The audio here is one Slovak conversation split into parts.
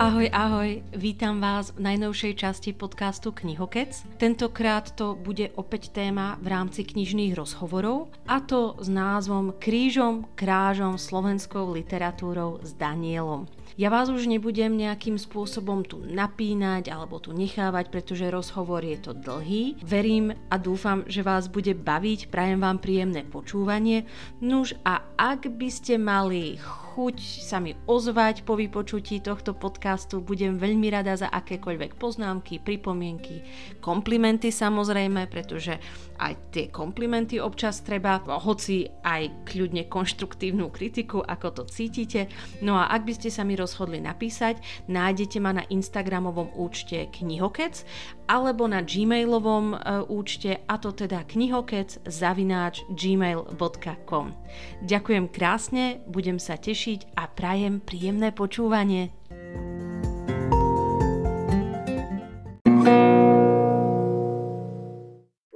Ahoj, ahoj, vítam vás v najnovšej časti podcastu Knihokec. Tentokrát to bude opäť téma v rámci knižných rozhovorov a to s názvom Krížom, krážom, slovenskou literatúrou s Danielom. Ja vás už nebudem nejakým spôsobom tu napínať alebo tu nechávať, pretože rozhovor je to dlhý. Verím a dúfam, že vás bude baviť, prajem vám príjemné počúvanie. Nuž a ak by ste mali chuť sa mi ozvať po vypočutí tohto podcastu, budem veľmi rada za akékoľvek poznámky, pripomienky, komplimenty samozrejme, pretože aj tie komplimenty občas treba, hoci aj kľudne konštruktívnu kritiku, ako to cítite. No a ak by ste sa mi rozhodli napísať, nájdete ma na Instagramovom účte knihokec alebo na gmailovom e, účte a to teda knihokec zavináč gmail.com. Ďakujem krásne, budem sa tešiť a prajem príjemné počúvanie.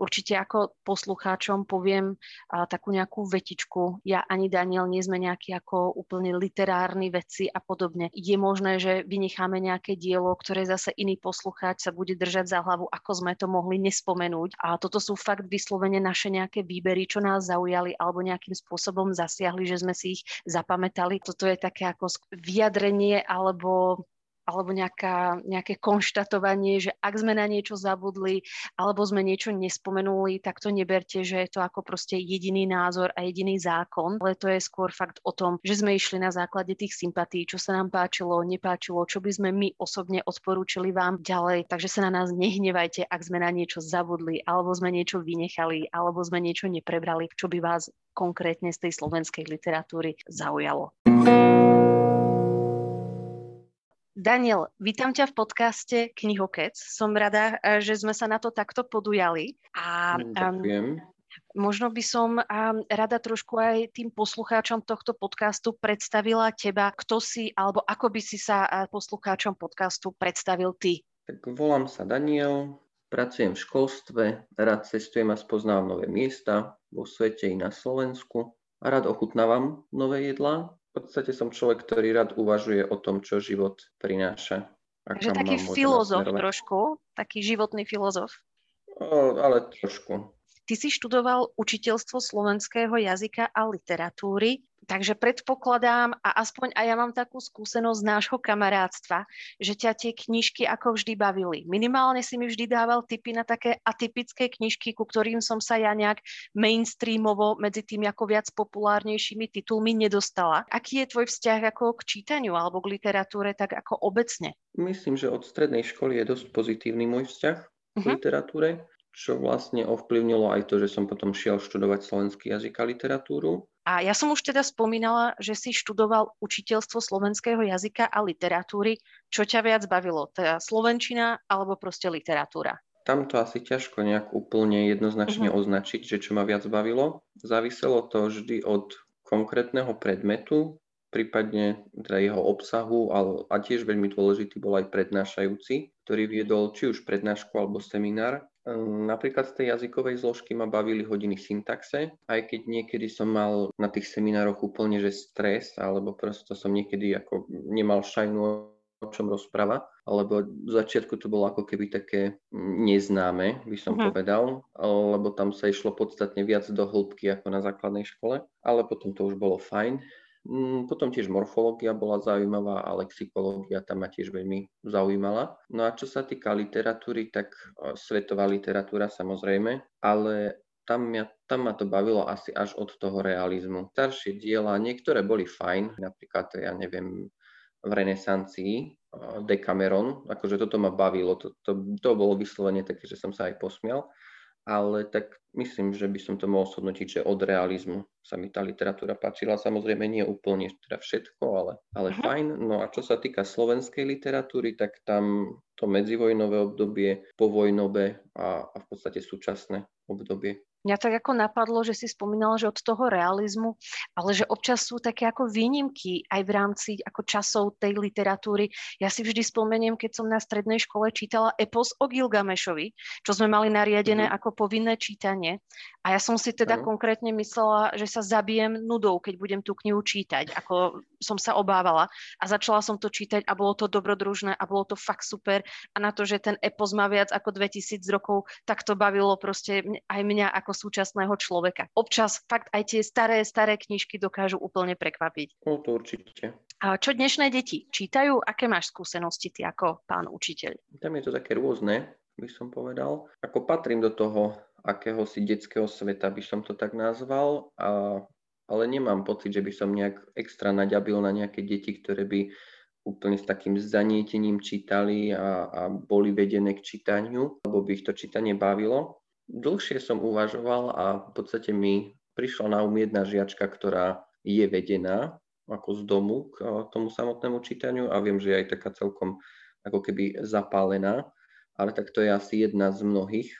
Určite ako poslucháčom poviem a, takú nejakú vetičku. Ja ani Daniel nie sme nejakí ako úplne literárni vedci a podobne. Je možné, že vynecháme nejaké dielo, ktoré zase iný poslucháč sa bude držať za hlavu, ako sme to mohli nespomenúť. A toto sú fakt vyslovene naše nejaké výbery, čo nás zaujali alebo nejakým spôsobom zasiahli, že sme si ich zapamätali. Toto je také ako vyjadrenie alebo alebo nejaká, nejaké konštatovanie, že ak sme na niečo zabudli alebo sme niečo nespomenuli, tak to neberte, že je to ako proste jediný názor a jediný zákon, ale to je skôr fakt o tom, že sme išli na základe tých sympatí, čo sa nám páčilo, nepáčilo, čo by sme my osobne odporúčili vám ďalej. Takže sa na nás nehnevajte, ak sme na niečo zabudli, alebo sme niečo vynechali, alebo sme niečo neprebrali, čo by vás konkrétne z tej slovenskej literatúry zaujalo. Daniel, vítam ťa v podcaste Knihokec. Som rada, eh, že sme sa na to takto podujali. A, mm, Ďakujem. Možno by som rada trošku aj tým poslucháčom tohto podcastu predstavila teba, kto si, alebo ako by si sa uh, poslucháčom podcastu predstavil ty. Tak volám sa Daniel, pracujem v školstve, rád cestujem a spoznávam nové miesta vo svete i na Slovensku a rád ochutnávam nové jedlá v podstate som človek, ktorý rád uvažuje o tom, čo život prináša. Takže taký filozof trošku, taký životný filozof. O, ale trošku. Ty si študoval učiteľstvo slovenského jazyka a literatúry Takže predpokladám, a aspoň aj ja mám takú skúsenosť z nášho kamarátstva, že ťa tie knižky ako vždy bavili. Minimálne si mi vždy dával tipy na také atypické knižky, ku ktorým som sa ja nejak mainstreamovo medzi tým ako viac populárnejšími titulmi nedostala. Aký je tvoj vzťah ako k čítaniu alebo k literatúre tak ako obecne? Myslím, že od strednej školy je dosť pozitívny môj vzťah k uh-huh. literatúre čo vlastne ovplyvnilo aj to, že som potom šiel študovať slovenský jazyk a literatúru. A ja som už teda spomínala, že si študoval učiteľstvo slovenského jazyka a literatúry. Čo ťa viac bavilo? Teda slovenčina alebo proste literatúra? Tam to asi ťažko nejak úplne jednoznačne uh-huh. označiť, že čo ma viac bavilo. Záviselo to vždy od konkrétneho predmetu, prípadne teda jeho obsahu, ale, a tiež veľmi dôležitý bol aj prednášajúci, ktorý viedol či už prednášku alebo seminár. Ehm, napríklad z tej jazykovej zložky ma bavili hodiny syntaxe, aj keď niekedy som mal na tých seminároch úplne že stres, alebo prosto som niekedy ako nemal šajnu o čom rozpráva, alebo v začiatku to bolo ako keby také neznáme, by som uh-huh. povedal, lebo tam sa išlo podstatne viac do hĺbky ako na základnej škole, ale potom to už bolo fajn. Mm, potom tiež morfológia bola zaujímavá a lexikológia tam ma tiež veľmi zaujímala. No a čo sa týka literatúry, tak svetová literatúra samozrejme, ale tam, ja, tam ma to bavilo asi až od toho realizmu. Staršie diela, niektoré boli fajn, napríklad, ja neviem, v renesancii, Decameron, akože toto ma bavilo, to, to, to bolo vyslovene také, že som sa aj posmial ale tak myslím, že by som to mohol shodnotiť, že od realizmu sa mi tá literatúra páčila. Samozrejme nie úplne teda všetko, ale, ale uh-huh. fajn. No a čo sa týka slovenskej literatúry, tak tam to medzivojnové obdobie, povojnové a, a v podstate súčasné obdobie. Mňa tak ako napadlo, že si spomínala, že od toho realizmu, ale že občas sú také ako výnimky aj v rámci ako časov tej literatúry. Ja si vždy spomeniem, keď som na strednej škole čítala epos o Gilgamešovi, čo sme mali nariadené mm-hmm. ako povinné čítanie. A ja som si teda mm-hmm. konkrétne myslela, že sa zabijem nudou, keď budem tú knihu čítať, ako som sa obávala. A začala som to čítať a bolo to dobrodružné a bolo to fakt super. A na to, že ten epos má viac ako 2000 rokov, tak to bavilo proste aj mňa ako súčasného človeka. Občas fakt aj tie staré, staré knižky dokážu úplne prekvapiť. No to určite. A čo dnešné deti čítajú? Aké máš skúsenosti ty ako pán učiteľ? Tam je to také rôzne, by som povedal. Ako patrím do toho akéhosi detského sveta, by som to tak nazval, a, ale nemám pocit, že by som nejak extra naďabil na nejaké deti, ktoré by úplne s takým zanietením čítali a, a boli vedené k čítaniu, lebo by ich to čítanie bavilo dlhšie som uvažoval a v podstate mi prišla na um jedna žiačka, ktorá je vedená ako z domu k tomu samotnému čítaniu a viem, že je aj taká celkom ako keby zapálená, ale tak to je asi jedna z mnohých.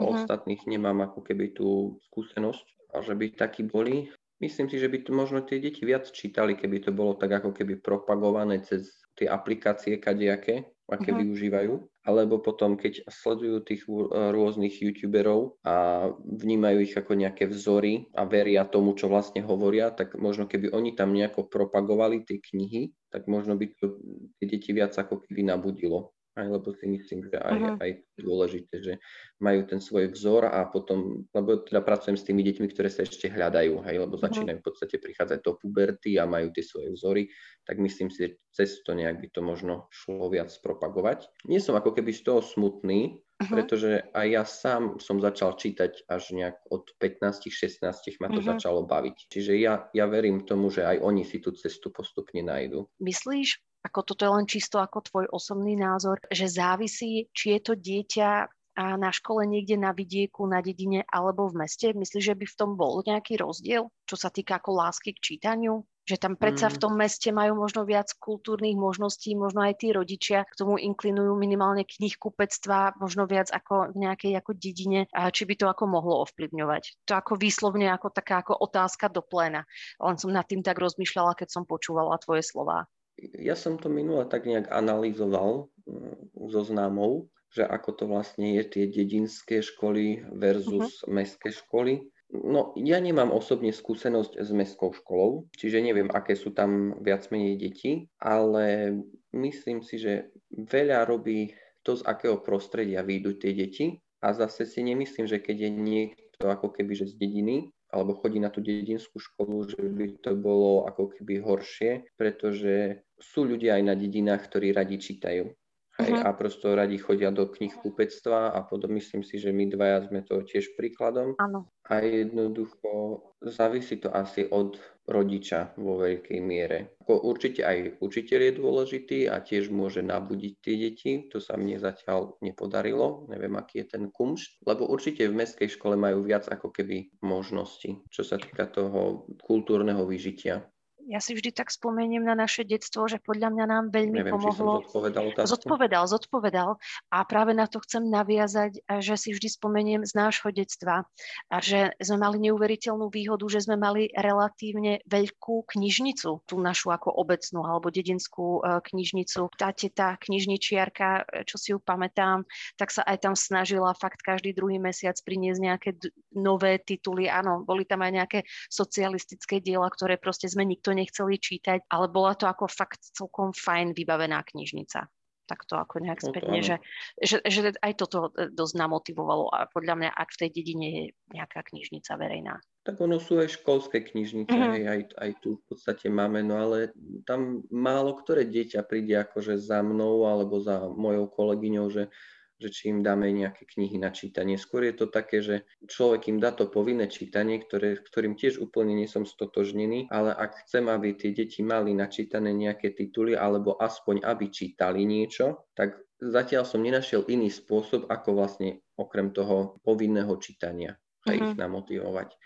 Uh-huh. Ostatných nemám ako keby tú skúsenosť a že by takí boli. Myslím si, že by to možno tie deti viac čítali, keby to bolo tak ako keby propagované cez tie aplikácie kadejaké, aké uh-huh. využívajú, alebo potom, keď sledujú tých rôznych youtuberov a vnímajú ich ako nejaké vzory a veria tomu, čo vlastne hovoria, tak možno keby oni tam nejako propagovali tie knihy, tak možno by to tie deti viac ako keby nabudilo aj lebo si myslím, že aj, uh-huh. aj dôležité, že majú ten svoj vzor a potom, lebo teda pracujem s tými deťmi, ktoré sa ešte hľadajú, hej, lebo uh-huh. začínajú v podstate prichádzať do puberty a majú tie svoje vzory, tak myslím si, že cez to nejak by to možno šlo viac propagovať. Nie som ako keby z toho smutný, uh-huh. pretože aj ja sám som začal čítať až nejak od 15-16 ma to uh-huh. začalo baviť. Čiže ja, ja verím tomu, že aj oni si tú cestu postupne nájdu. Myslíš, ako toto je len čisto ako tvoj osobný názor, že závisí, či je to dieťa na škole niekde na vidieku, na dedine alebo v meste? Myslíš, že by v tom bol nejaký rozdiel, čo sa týka ako lásky k čítaniu? Že tam predsa mm. v tom meste majú možno viac kultúrnych možností, možno aj tí rodičia k tomu inklinujú minimálne knihkupectva, možno viac ako v nejakej ako dedine, a či by to ako mohlo ovplyvňovať. To ako výslovne ako taká ako otázka do pléna. Len som nad tým tak rozmýšľala, keď som počúvala tvoje slova ja som to minule tak nejak analyzoval mm, so známou, že ako to vlastne je tie dedinské školy versus uh-huh. mestské školy. No, ja nemám osobne skúsenosť s mestskou školou, čiže neviem, aké sú tam viac menej deti, ale myslím si, že veľa robí to, z akého prostredia výjdu tie deti. A zase si nemyslím, že keď je niekto ako keby že z dediny, alebo chodí na tú dedinskú školu, že by to bolo ako keby horšie, pretože sú ľudia aj na dedinách, ktorí radi čítajú. Hej, uh-huh. a prosto radi chodia do knih kúpectva a potom myslím si, že my dvaja sme to tiež príkladom. Áno. A jednoducho závisí to asi od rodiča vo veľkej miere. Ako určite aj učiteľ je dôležitý a tiež môže nabudiť tie deti. To sa mne zatiaľ nepodarilo. Neviem, aký je ten kumšt. Lebo určite v mestskej škole majú viac ako keby možností, čo sa týka toho kultúrneho vyžitia ja si vždy tak spomeniem na naše detstvo, že podľa mňa nám veľmi Neviem, pomohlo. zodpovedal, zodpovedal, zodpovedal. A práve na to chcem naviazať, že si vždy spomeniem z nášho detstva, a že sme mali neuveriteľnú výhodu, že sme mali relatívne veľkú knižnicu, tú našu ako obecnú alebo dedinskú e, knižnicu. Tá teta knižničiarka, e, čo si ju pamätám, tak sa aj tam snažila fakt každý druhý mesiac priniesť nejaké d- nové tituly. Áno, boli tam aj nejaké socialistické diela, ktoré proste sme nikto nechceli čítať, ale bola to ako fakt celkom fajn vybavená knižnica tak to ako nejak spätne, že, že, že aj toto dosť namotivovalo a podľa mňa, ak v tej dedine je nejaká knižnica verejná. Tak ono sú aj školské knižnice, mm-hmm. hej, aj, aj tu v podstate máme, no ale tam málo ktoré dieťa príde akože za mnou alebo za mojou kolegyňou, že že či im dáme nejaké knihy na čítanie. Skôr je to také, že človek im dá to povinné čítanie, ktoré, ktorým tiež úplne nie som stotožnený, ale ak chcem, aby tie deti mali načítané nejaké tituly alebo aspoň aby čítali niečo, tak zatiaľ som nenašiel iný spôsob, ako vlastne okrem toho povinného čítania uh-huh. ich mhm. namotivovať.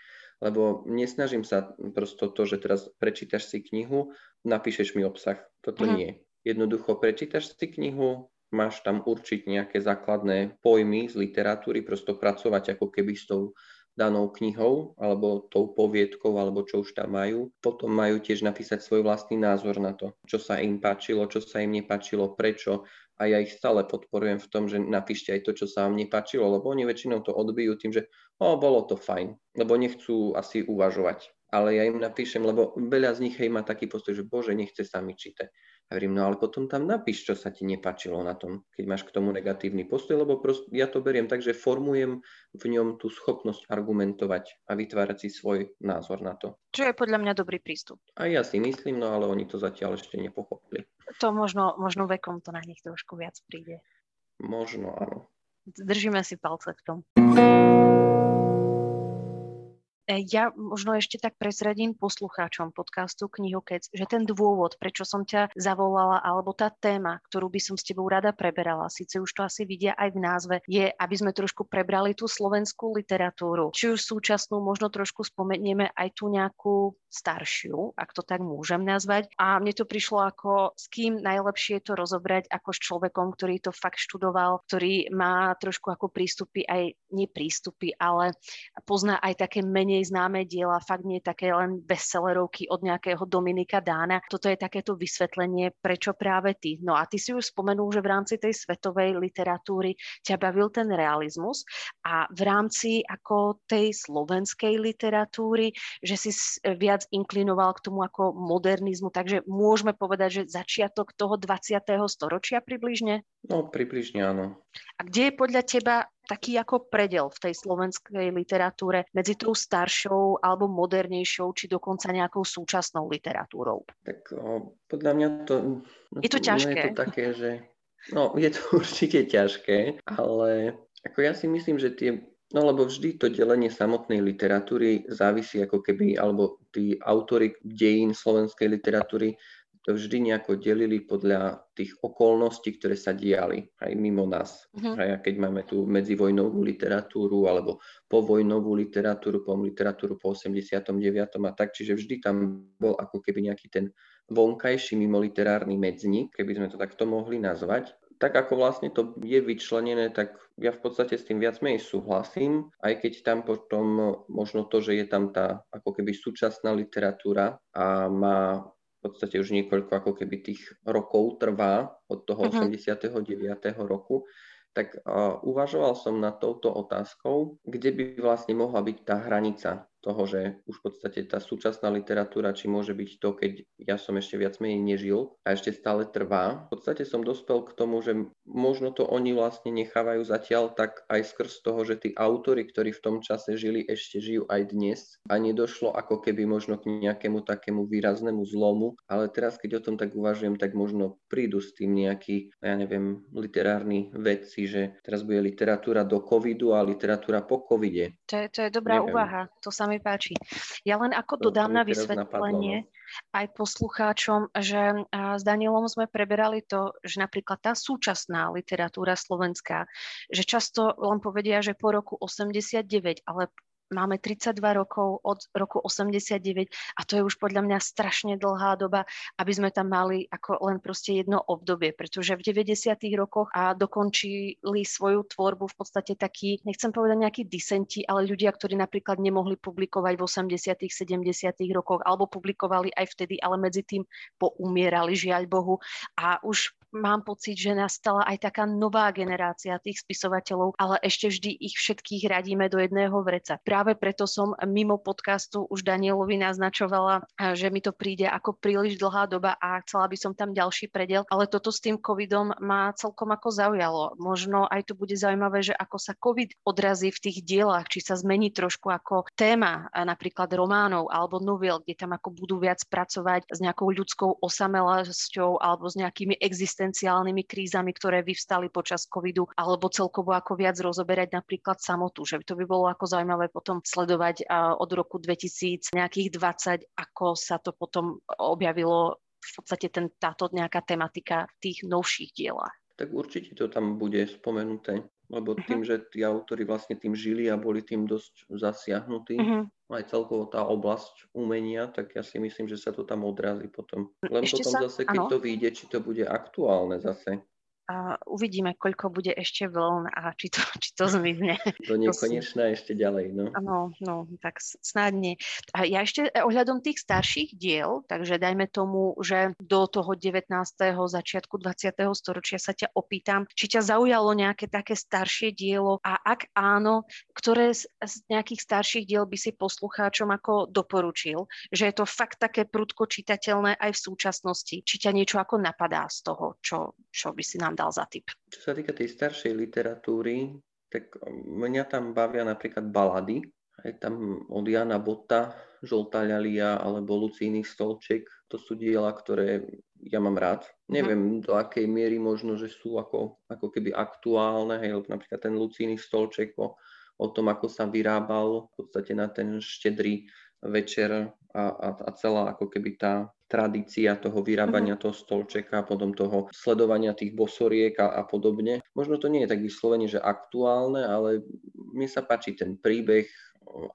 Lebo nesnažím sa prosto to, že teraz prečítaš si knihu, napíšeš mi obsah. Toto uh-huh. nie. Jednoducho prečítaš si knihu, máš tam určiť nejaké základné pojmy z literatúry, prosto pracovať ako keby s tou danou knihou alebo tou poviedkou alebo čo už tam majú. Potom majú tiež napísať svoj vlastný názor na to, čo sa im páčilo, čo sa im nepáčilo, prečo. A ja ich stále podporujem v tom, že napíšte aj to, čo sa vám nepáčilo, lebo oni väčšinou to odbijú tým, že o, bolo to fajn, lebo nechcú asi uvažovať. Ale ja im napíšem, lebo veľa z nich hej má taký postoj, že bože, nechce sa mi čítať. A hovorím, no ale potom tam napíš, čo sa ti nepačilo na tom, keď máš k tomu negatívny postoj, lebo prost, ja to beriem tak, že formujem v ňom tú schopnosť argumentovať a vytvárať si svoj názor na to. Čo je podľa mňa dobrý prístup. A ja si myslím, no ale oni to zatiaľ ešte nepochopili. To možno, možno vekom to na nich trošku viac príde. Možno áno. Držíme si palce v tom. E, ja možno ešte tak prezradím poslucháčom podcastu Knihokec, že ten dôvod, prečo som ťa zavolala, alebo tá téma, ktorú by som s tebou rada preberala, síce už to asi vidia aj v názve, je, aby sme trošku prebrali tú slovenskú literatúru. Či už súčasnú, možno trošku spomenieme aj tú nejakú staršiu, ak to tak môžem nazvať. A mne to prišlo ako, s kým najlepšie to rozobrať ako s človekom, ktorý to fakt študoval, ktorý má trošku ako prístupy, aj neprístupy, ale pozná aj také menej známe diela, fakt nie také len bestsellerovky od nejakého Dominika Dána. Toto je takéto vysvetlenie, prečo práve ty. No a ty si už spomenul, že v rámci tej svetovej literatúry ťa bavil ten realizmus a v rámci ako tej slovenskej literatúry, že si viac inklinoval k tomu ako modernizmu, takže môžeme povedať, že začiatok toho 20. storočia približne? No, približne áno. A kde je podľa teba taký ako predel v tej slovenskej literatúre medzi tou staršou alebo modernejšou, či dokonca nejakou súčasnou literatúrou? Tak o, podľa mňa to... No, je to ťažké. Je to také, že... No, je to určite ťažké, ale ako ja si myslím, že tie No lebo vždy to delenie samotnej literatúry závisí ako keby, alebo tí autory dejín slovenskej literatúry to vždy nejako delili podľa tých okolností, ktoré sa diali aj mimo nás. Uh-huh. Aj keď máme tú medzivojnovú literatúru alebo povojnovú literatúru, po literatúru po 89. a tak, čiže vždy tam bol ako keby nejaký ten vonkajší mimoliterárny medzník, keby sme to takto mohli nazvať tak ako vlastne to je vyčlenené, tak ja v podstate s tým viac menej súhlasím, aj keď tam potom možno to, že je tam tá ako keby súčasná literatúra a má v podstate už niekoľko ako keby tých rokov trvá od toho uh-huh. 89. roku, tak uh, uvažoval som nad touto otázkou, kde by vlastne mohla byť tá hranica toho, že už v podstate tá súčasná literatúra, či môže byť to, keď ja som ešte viac menej nežil a ešte stále trvá. V podstate som dospel k tomu, že možno to oni vlastne nechávajú zatiaľ tak aj skrz toho, že tí autory, ktorí v tom čase žili, ešte žijú aj dnes a nedošlo ako keby možno k nejakému takému výraznému zlomu, ale teraz keď o tom tak uvažujem, tak možno prídu s tým nejakí, ja neviem, literárni vedci, že teraz bude literatúra do covidu a literatúra po covide. To je, to je dobrá neviem. úvaha, to sa mi mi páči. Ja len ako dodám na vysvetlenie no. aj poslucháčom, že s Danielom sme preberali to, že napríklad tá súčasná literatúra slovenská, že často len povedia, že po roku 89, ale máme 32 rokov od roku 89 a to je už podľa mňa strašne dlhá doba, aby sme tam mali ako len proste jedno obdobie, pretože v 90 rokoch a dokončili svoju tvorbu v podstate takí, nechcem povedať nejakí disenti, ale ľudia, ktorí napríklad nemohli publikovať v 80 70 rokoch alebo publikovali aj vtedy, ale medzi tým poumierali, žiaľ Bohu. A už mám pocit, že nastala aj taká nová generácia tých spisovateľov, ale ešte vždy ich všetkých radíme do jedného vreca. Práve preto som mimo podcastu už Danielovi naznačovala, že mi to príde ako príliš dlhá doba a chcela by som tam ďalší predel, ale toto s tým covidom ma celkom ako zaujalo. Možno aj to bude zaujímavé, že ako sa covid odrazí v tých dielach, či sa zmení trošku ako téma napríklad románov alebo novel, kde tam ako budú viac pracovať s nejakou ľudskou osamelosťou alebo s nejakými existenciálnymi existenciálnymi krízami, ktoré vyvstali počas covidu, alebo celkovo ako viac rozoberať napríklad samotu, že to by bolo ako zaujímavé potom sledovať od roku 2000 nejakých 20, ako sa to potom objavilo v podstate ten, táto nejaká tematika v tých novších dielach. Tak určite to tam bude spomenuté, lebo tým, uh-huh. že tí autory vlastne tým žili a boli tým dosť zasiahnutí, uh-huh. aj celkovo tá oblasť umenia, tak ja si myslím, že sa to tam odrazí potom. Len Ešte potom sa, zase, keď ano. to vyjde, či to bude aktuálne zase. A uvidíme, koľko bude ešte vln a či to, či to zmizne. To nekonečná ešte ďalej, no. Áno, no, tak snadne. A ja ešte e, ohľadom tých starších diel, takže dajme tomu, že do toho 19. začiatku 20. storočia sa ťa opýtam, či ťa zaujalo nejaké také staršie dielo a ak áno, ktoré z, z nejakých starších diel by si poslucháčom ako doporučil, že je to fakt také prudko čitateľné aj v súčasnosti, či ťa niečo ako napadá z toho, čo, čo by si nám dal za tip? Čo sa týka tej staršej literatúry, tak mňa tam bavia napríklad balady. Aj tam od Jana Botta, Žoltá ľalia alebo Lucíny Stolček. To sú diela, ktoré ja mám rád. Mhm. Neviem do akej miery možno, že sú ako, ako keby aktuálne, hej, napríklad ten Lucíny Stolček o, o tom, ako sa vyrábal v podstate na ten štedrý večer a, a, a celá ako keby tá tradícia toho vyrábania uh-huh. toho stolčeka, potom toho sledovania tých bosoriek a, a podobne. Možno to nie je tak vyslovene, že aktuálne, ale mne sa páči ten príbeh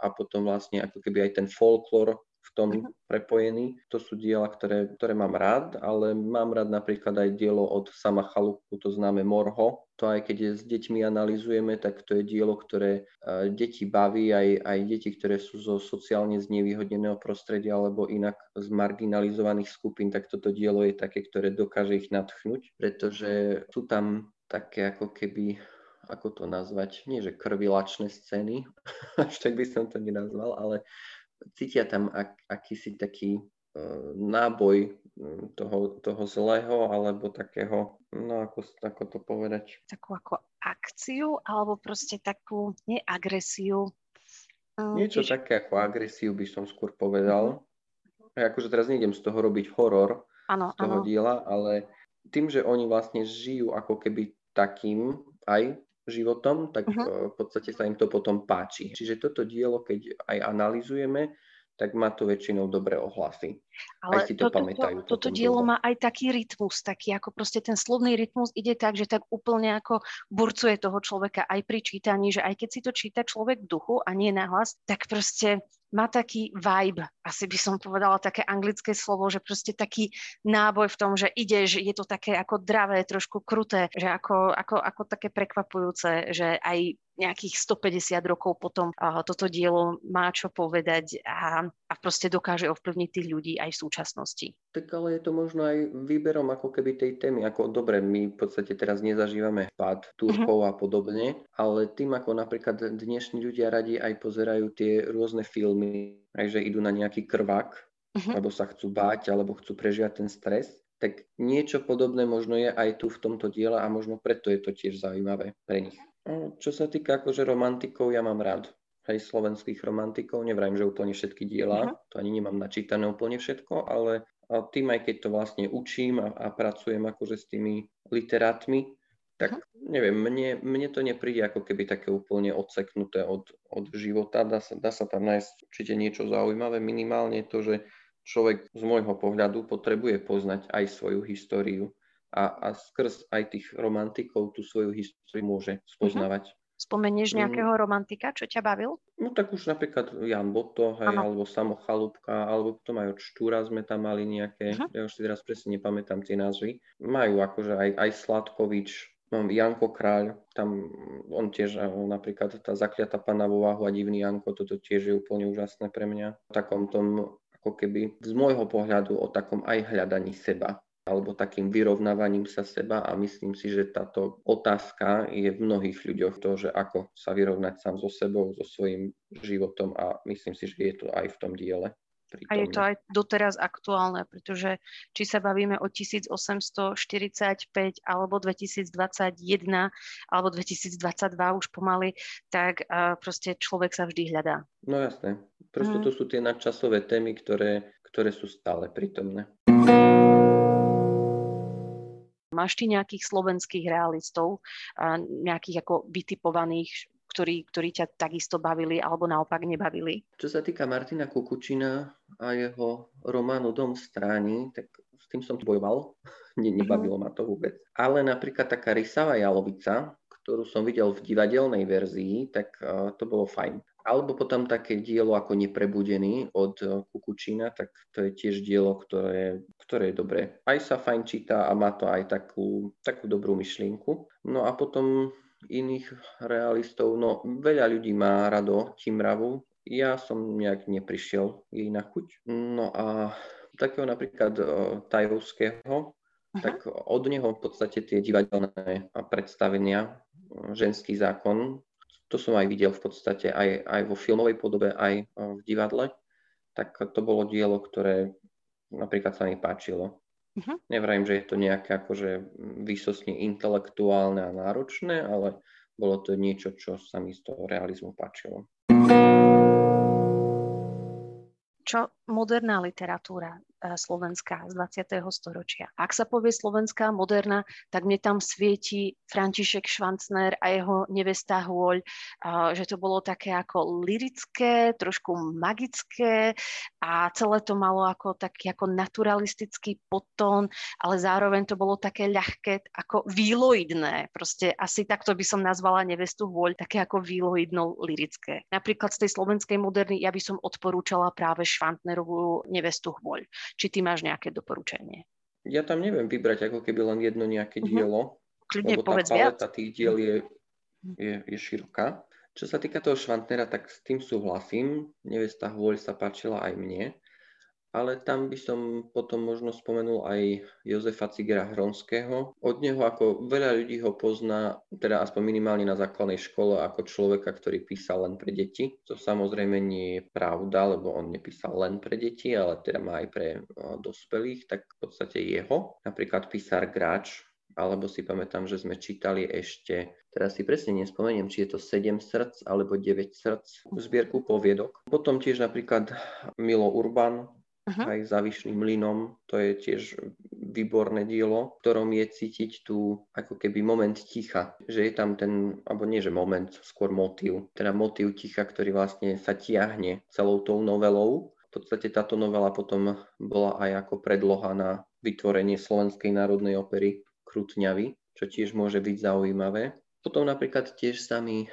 a potom vlastne ako keby aj ten folklór v tom uh-huh. prepojený. To sú diela, ktoré, ktoré mám rád, ale mám rád napríklad aj dielo od Sama Chalupku, to známe Morho. To aj keď s deťmi analizujeme, tak to je dielo, ktoré uh, deti baví, aj, aj deti, ktoré sú zo sociálne znevýhodneného prostredia alebo inak z marginalizovaných skupín, tak toto dielo je také, ktoré dokáže ich natchnúť, pretože sú tam také ako keby ako to nazvať, nie že krvilačné scény, až tak by som to nenazval, ale cítia tam ak, akýsi taký náboj mm, toho, toho zlého alebo takého, no ako, ako to povedať? Takú ako akciu alebo proste takú neagresiu. Niečo tiež... také ako agresiu by som skôr povedal. Uh-huh. Akože teraz nejdem z toho robiť horor ano, z toho ano. diela, ale tým, že oni vlastne žijú ako keby takým aj životom, tak uh-huh. v podstate sa im to potom páči. Čiže toto dielo, keď aj analizujeme, tak má to väčšinou dobré ohlasy. Ale aj si to, to pamätajú. To, toto dielo má aj taký rytmus, taký ako proste ten slovný rytmus ide tak, že tak úplne ako burcuje toho človeka aj pri čítaní, že aj keď si to číta človek v duchu a nie nahlas, tak proste má taký vibe, asi by som povedala také anglické slovo, že proste taký náboj v tom, že ideš, je to také ako dravé, trošku kruté, že ako, ako, ako také prekvapujúce, že aj nejakých 150 rokov potom uh, toto dielo má čo povedať a, a proste dokáže ovplyvniť tých ľudí aj v súčasnosti. Tak ale je to možno aj výberom ako keby tej témy, ako dobre, my v podstate teraz nezažívame pád Turkov uh-huh. a podobne, ale tým ako napríklad dnešní ľudia radi aj pozerajú tie rôzne filmy, aj že idú na nejaký krvák, uh-huh. alebo sa chcú báť, alebo chcú prežiať ten stres, tak niečo podobné možno je aj tu v tomto diele a možno preto je to tiež zaujímavé pre nich. Čo sa týka akože romantikov, ja mám rád aj slovenských romantikov. Nevrajím, že úplne všetky diela, uh-huh. to ani nemám načítané úplne všetko, ale tým aj keď to vlastne učím a, a pracujem akože s tými literátmi, tak uh-huh. neviem, mne, mne to nepríde ako keby také úplne odseknuté od, od života. Dá sa, dá sa tam nájsť určite niečo zaujímavé, minimálne to, že človek z môjho pohľadu potrebuje poznať aj svoju históriu a, a skrz aj tých romantikov tú svoju históriu môže mhm. spoznávať. Uh-huh. Spomenieš mm. nejakého romantika, čo ťa bavil? No tak už napríklad Jan Boto, hej, alebo Samo Chalúbka, alebo potom aj od Štúra sme tam mali nejaké, uh-huh. ja už si teraz presne nepamätám tie názvy. Majú akože aj, aj Sladkovič, mám Janko Kráľ, tam on tiež napríklad tá zakliatá pana vo váhu a divný Janko, toto tiež je úplne úžasné pre mňa. V takom tom ako keby z môjho pohľadu o takom aj hľadaní seba alebo takým vyrovnávaním sa seba a myslím si, že táto otázka je v mnohých ľuďoch to, že ako sa vyrovnať sám so sebou, so svojím životom a myslím si, že je to aj v tom diele. A je to aj doteraz aktuálne, pretože či sa bavíme o 1845 alebo 2021 alebo 2022 už pomaly, tak uh, proste človek sa vždy hľadá. No jasné. Proste mm. to sú tie nadčasové témy, ktoré, ktoré sú stále prítomné. Máš ty nejakých slovenských realistov, nejakých ako vytipovaných, ktorí, ktorí ťa takisto bavili alebo naopak nebavili? Čo sa týka Martina Kukučina a jeho románu Dom stráni, tak s tým som bojoval, ne, nebavilo ma to vôbec. Ale napríklad taká Rysava Jalovica, ktorú som videl v divadelnej verzii, tak to bolo fajn. Alebo potom také dielo ako Neprebudený od Kukučina, tak to je tiež dielo, ktoré, ktoré je dobré. Aj sa fajn číta a má to aj takú, takú dobrú myšlienku. No a potom iných realistov, no veľa ľudí má rado Timravu, ja som nejak neprišiel jej na chuť. No a takého napríklad Tajovského, uh-huh. tak od neho v podstate tie divadelné predstavenia, ženský zákon, to som aj videl v podstate aj, aj vo filmovej podobe, aj v divadle, tak to bolo dielo, ktoré napríklad sa mi páčilo. Uh-huh. Nevrajím, že je to nejaké akože výsostne intelektuálne a náročné, ale bolo to niečo, čo sa mi z toho realizmu páčilo. Čo moderná literatúra e, slovenská z 20. storočia. Ak sa povie slovenská moderná, tak mne tam svieti František Švancner a jeho nevesta Hôľ, že to bolo také ako lirické, trošku magické a celé to malo ako taký ako naturalistický podtón, ale zároveň to bolo také ľahké, ako výloidné. Proste asi takto by som nazvala nevestu Hôľ, také ako výloidno lirické. Napríklad z tej slovenskej moderny ja by som odporúčala práve Švantnerovú nevestu Hvoľ. Či ty máš nejaké doporučenie? Ja tam neviem vybrať ako keby len jedno nejaké mhm. dielo, uh-huh. Kľudne lebo tá paleta viac. tých diel je, je, je široká. Čo sa týka toho Švantnera, tak s tým súhlasím. Nevesta Hvoľ sa páčila aj mne ale tam by som potom možno spomenul aj Jozefa Cigera Hronského. Od neho ako veľa ľudí ho pozná, teda aspoň minimálne na základnej škole, ako človeka, ktorý písal len pre deti. To samozrejme nie je pravda, lebo on nepísal len pre deti, ale teda má aj pre dospelých, tak v podstate jeho. Napríklad písar Gráč, alebo si pamätám, že sme čítali ešte, teraz si presne nespomeniem, či je to 7 srdc alebo 9 srdc, zbierku poviedok. Potom tiež napríklad Milo Urban, uh-huh. aj za Vyšným mlynom. To je tiež výborné dielo, v ktorom je cítiť tu ako keby moment ticha, že je tam ten, alebo nie že moment, skôr motív, teda motív ticha, ktorý vlastne sa tiahne celou tou novelou. V podstate táto novela potom bola aj ako predloha na vytvorenie Slovenskej národnej opery Krutňavy, čo tiež môže byť zaujímavé. Potom napríklad tiež sa mi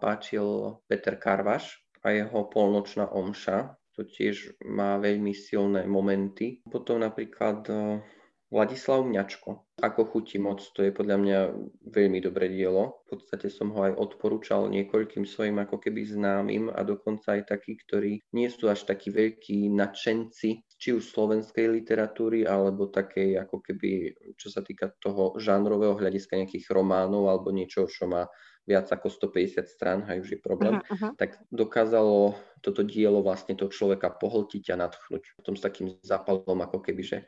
páčil Peter Karvaš a jeho polnočná omša, to tiež má veľmi silné momenty. Potom napríklad eh, Vladislav Mňačko. Ako chutí moc, to je podľa mňa veľmi dobré dielo. V podstate som ho aj odporúčal niekoľkým svojim ako keby známym a dokonca aj takí, ktorí nie sú až takí veľkí nadšenci či už slovenskej literatúry, alebo takej ako keby, čo sa týka toho žánrového hľadiska nejakých románov alebo niečo, čo má viac ako 150 strán, aj už je problém, uh-huh, uh-huh. tak dokázalo toto dielo vlastne toho človeka pohltiť a nadchnúť. Potom s takým zápalom ako keby, že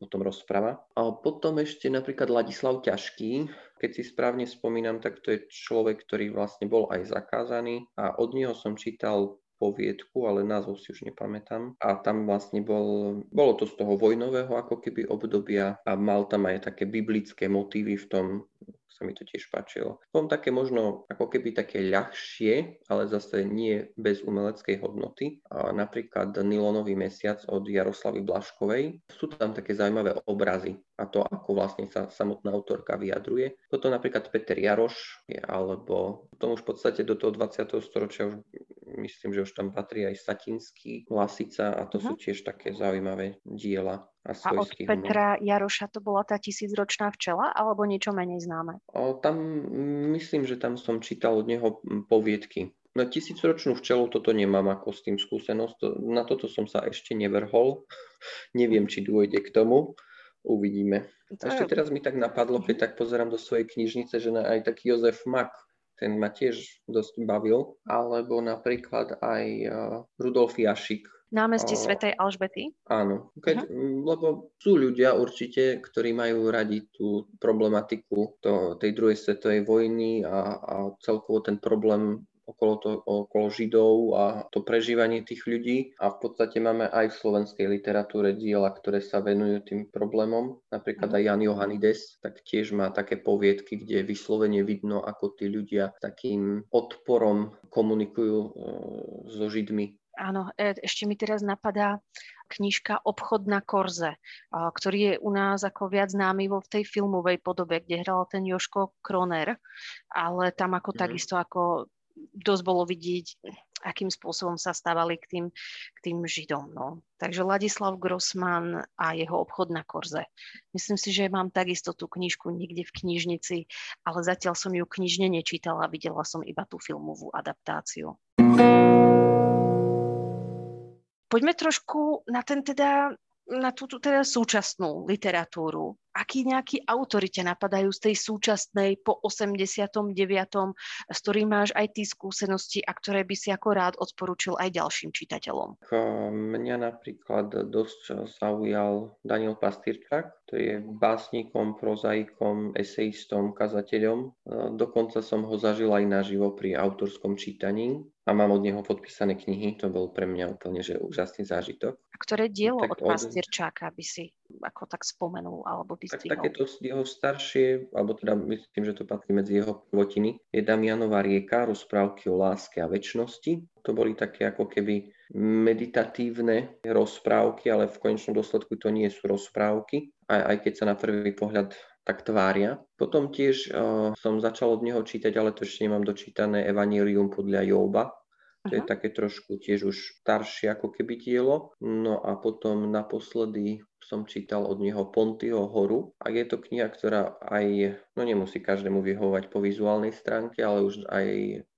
o tom rozpráva. A potom ešte napríklad Ladislav Ťažký, keď si správne spomínam, tak to je človek, ktorý vlastne bol aj zakázaný a od neho som čítal poviedku, ale názov si už nepamätám. A tam vlastne bol, bolo to z toho vojnového ako keby obdobia a mal tam aj také biblické motívy v tom, sa mi to tiež páčilo. Potom také možno ako keby také ľahšie, ale zase nie bez umeleckej hodnoty. A napríklad Nilonový mesiac od Jaroslavy Blaškovej. Sú tam také zaujímavé obrazy a to, ako vlastne sa samotná autorka vyjadruje. Toto napríklad Peter Jaroš, alebo tom už v podstate do toho 20. storočia už myslím, že už tam patrí aj Satinský, Lasica a to uh-huh. sú mhm. tiež také zaujímavé diela. A, a od Petra humor. Jaroša to bola tá tisícročná včela alebo niečo menej známe? O, tam myslím, že tam som čítal od neho poviedky. Na tisícročnú včelu toto nemám ako s tým skúsenosť. Na toto som sa ešte nevrhol. Neviem, či dôjde k tomu. Uvidíme. To Ešte je... teraz mi tak napadlo, keď mhm. tak pozerám do svojej knižnice, že aj taký Jozef Mak, ten ma tiež dosť bavil, alebo napríklad aj Rudolf Jašik, Námestí uh, Svetej Alžbety? Áno, keď, uh-huh. lebo sú ľudia určite, ktorí majú radi tú problematiku to, tej druhej svetovej vojny a, a celkovo ten problém okolo, to, okolo Židov a to prežívanie tých ľudí. A v podstate máme aj v slovenskej literatúre diela, ktoré sa venujú tým problémom. Napríklad aj Jan Johanides, tak tiež má také poviedky, kde vyslovene vidno, ako tí ľudia takým odporom komunikujú e, so Židmi Áno, e, ešte mi teraz napadá knižka Obchod na Korze, ktorý je u nás ako viac známy vo tej filmovej podobe, kde hral ten Joško Kroner, ale tam ako mm. takisto ako dosť bolo vidieť akým spôsobom sa stávali k tým, k tým Židom. No. Takže Ladislav Grossman a jeho obchod na Korze. Myslím si, že mám takisto tú knižku niekde v knižnici, ale zatiaľ som ju knižne nečítala, videla som iba tú filmovú adaptáciu. Poďme trošku na ten teda na túto teda súčasnú literatúru akí nejakí autori napadajú z tej súčasnej po 89., s ktorým máš aj ty skúsenosti a ktoré by si ako rád odporúčil aj ďalším čitateľom? Mňa napríklad dosť zaujal Daniel Pastýrčak, ktorý je básnikom, prozaikom, esejistom, kazateľom. Dokonca som ho zažil aj naživo pri autorskom čítaní a mám od neho podpísané knihy. To bol pre mňa úplne že úžasný zážitok. Ktoré dielo tak od Pastýrčáka by si ako tak spomenul alebo tak, takéto jeho staršie, alebo teda myslím, že to patrí medzi jeho prvotiny, je Damianová rieka, rozprávky o láske a väčšnosti. To boli také ako keby meditatívne rozprávky, ale v konečnom dôsledku to nie sú rozprávky, aj, aj keď sa na prvý pohľad tak tvária. Potom tiež uh, som začal od neho čítať, ale to ešte nemám dočítané Evangelium podľa Jóba, to je také trošku tiež už staršie ako keby dielo. No a potom naposledy som čítal od neho Pontyho horu a je to kniha, ktorá aj, no nemusí každému vyhovovať po vizuálnej stránke, ale už aj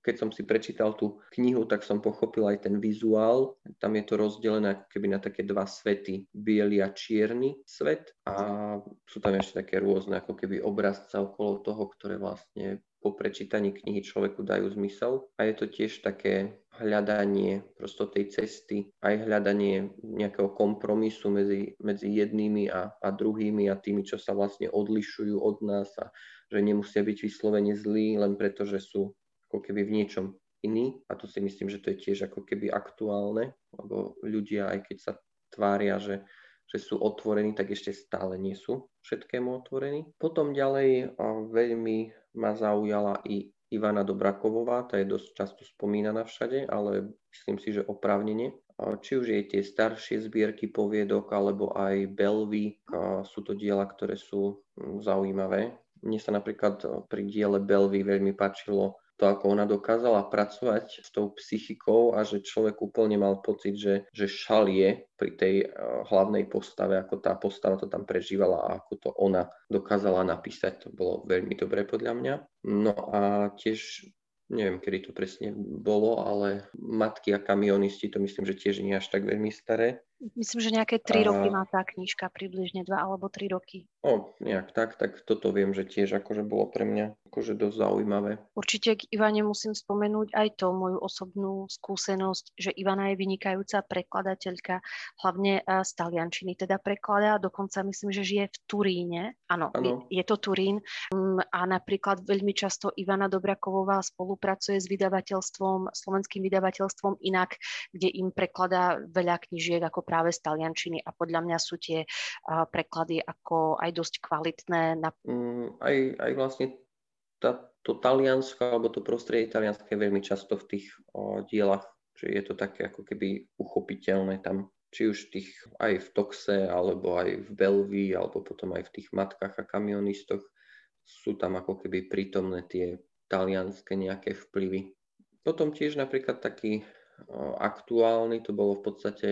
keď som si prečítal tú knihu, tak som pochopil aj ten vizuál. Tam je to rozdelené ako keby na také dva svety, biely a čierny svet a sú tam ešte také rôzne ako keby obrazca okolo toho, ktoré vlastne po prečítaní knihy človeku dajú zmysel. A je to tiež také hľadanie prosto tej cesty, aj hľadanie nejakého kompromisu medzi, medzi jednými a, a druhými a tými, čo sa vlastne odlišujú od nás a že nemusia byť vyslovene zlí len preto, že sú ako keby v niečom iní. A to si myslím, že to je tiež ako keby aktuálne, lebo ľudia, aj keď sa tvária, že že sú otvorení, tak ešte stále nie sú všetkému otvorení. Potom ďalej veľmi ma zaujala i Ivana Dobrakovová, tá je dosť často spomínaná všade, ale myslím si, že oprávnene. Či už jej tie staršie zbierky poviedok, alebo aj Belvy, sú to diela, ktoré sú zaujímavé. Mne sa napríklad pri diele Belvy veľmi páčilo to, ako ona dokázala pracovať s tou psychikou a že človek úplne mal pocit, že, že šalie pri tej uh, hlavnej postave, ako tá postava to tam prežívala a ako to ona dokázala napísať. To bolo veľmi dobré podľa mňa. No a tiež neviem, kedy to presne bolo, ale matky a kamionisti, to myslím, že tiež nie až tak veľmi staré. Myslím, že nejaké tri a... roky má tá knižka, približne dva alebo tri roky. O, nejak tak, tak toto viem, že tiež akože bolo pre mňa akože dosť zaujímavé. Určite k Ivane musím spomenúť aj to, moju osobnú skúsenosť, že Ivana je vynikajúca prekladateľka, hlavne z taliančiny teda prekladá, dokonca myslím, že žije v Turíne. Áno, je, je to Turín. Mm, a napríklad veľmi často Ivana Dobrakovová spolupracuje s vydavateľstvom, slovenským vydavateľstvom inak, kde im prekladá veľa knižiek ako práve z taliančiny a podľa mňa sú tie preklady ako aj dosť kvalitné. Na... Mm, aj, aj vlastne tá, to Taliansko alebo to prostredie talianské je veľmi často v tých o, dielach, že je to také ako keby uchopiteľné tam či už tých aj v Toxe, alebo aj v Belvii, alebo potom aj v tých matkách a kamionistoch sú tam ako keby prítomné tie talianské nejaké vplyvy. Potom tiež napríklad taký aktuálny, to bolo v podstate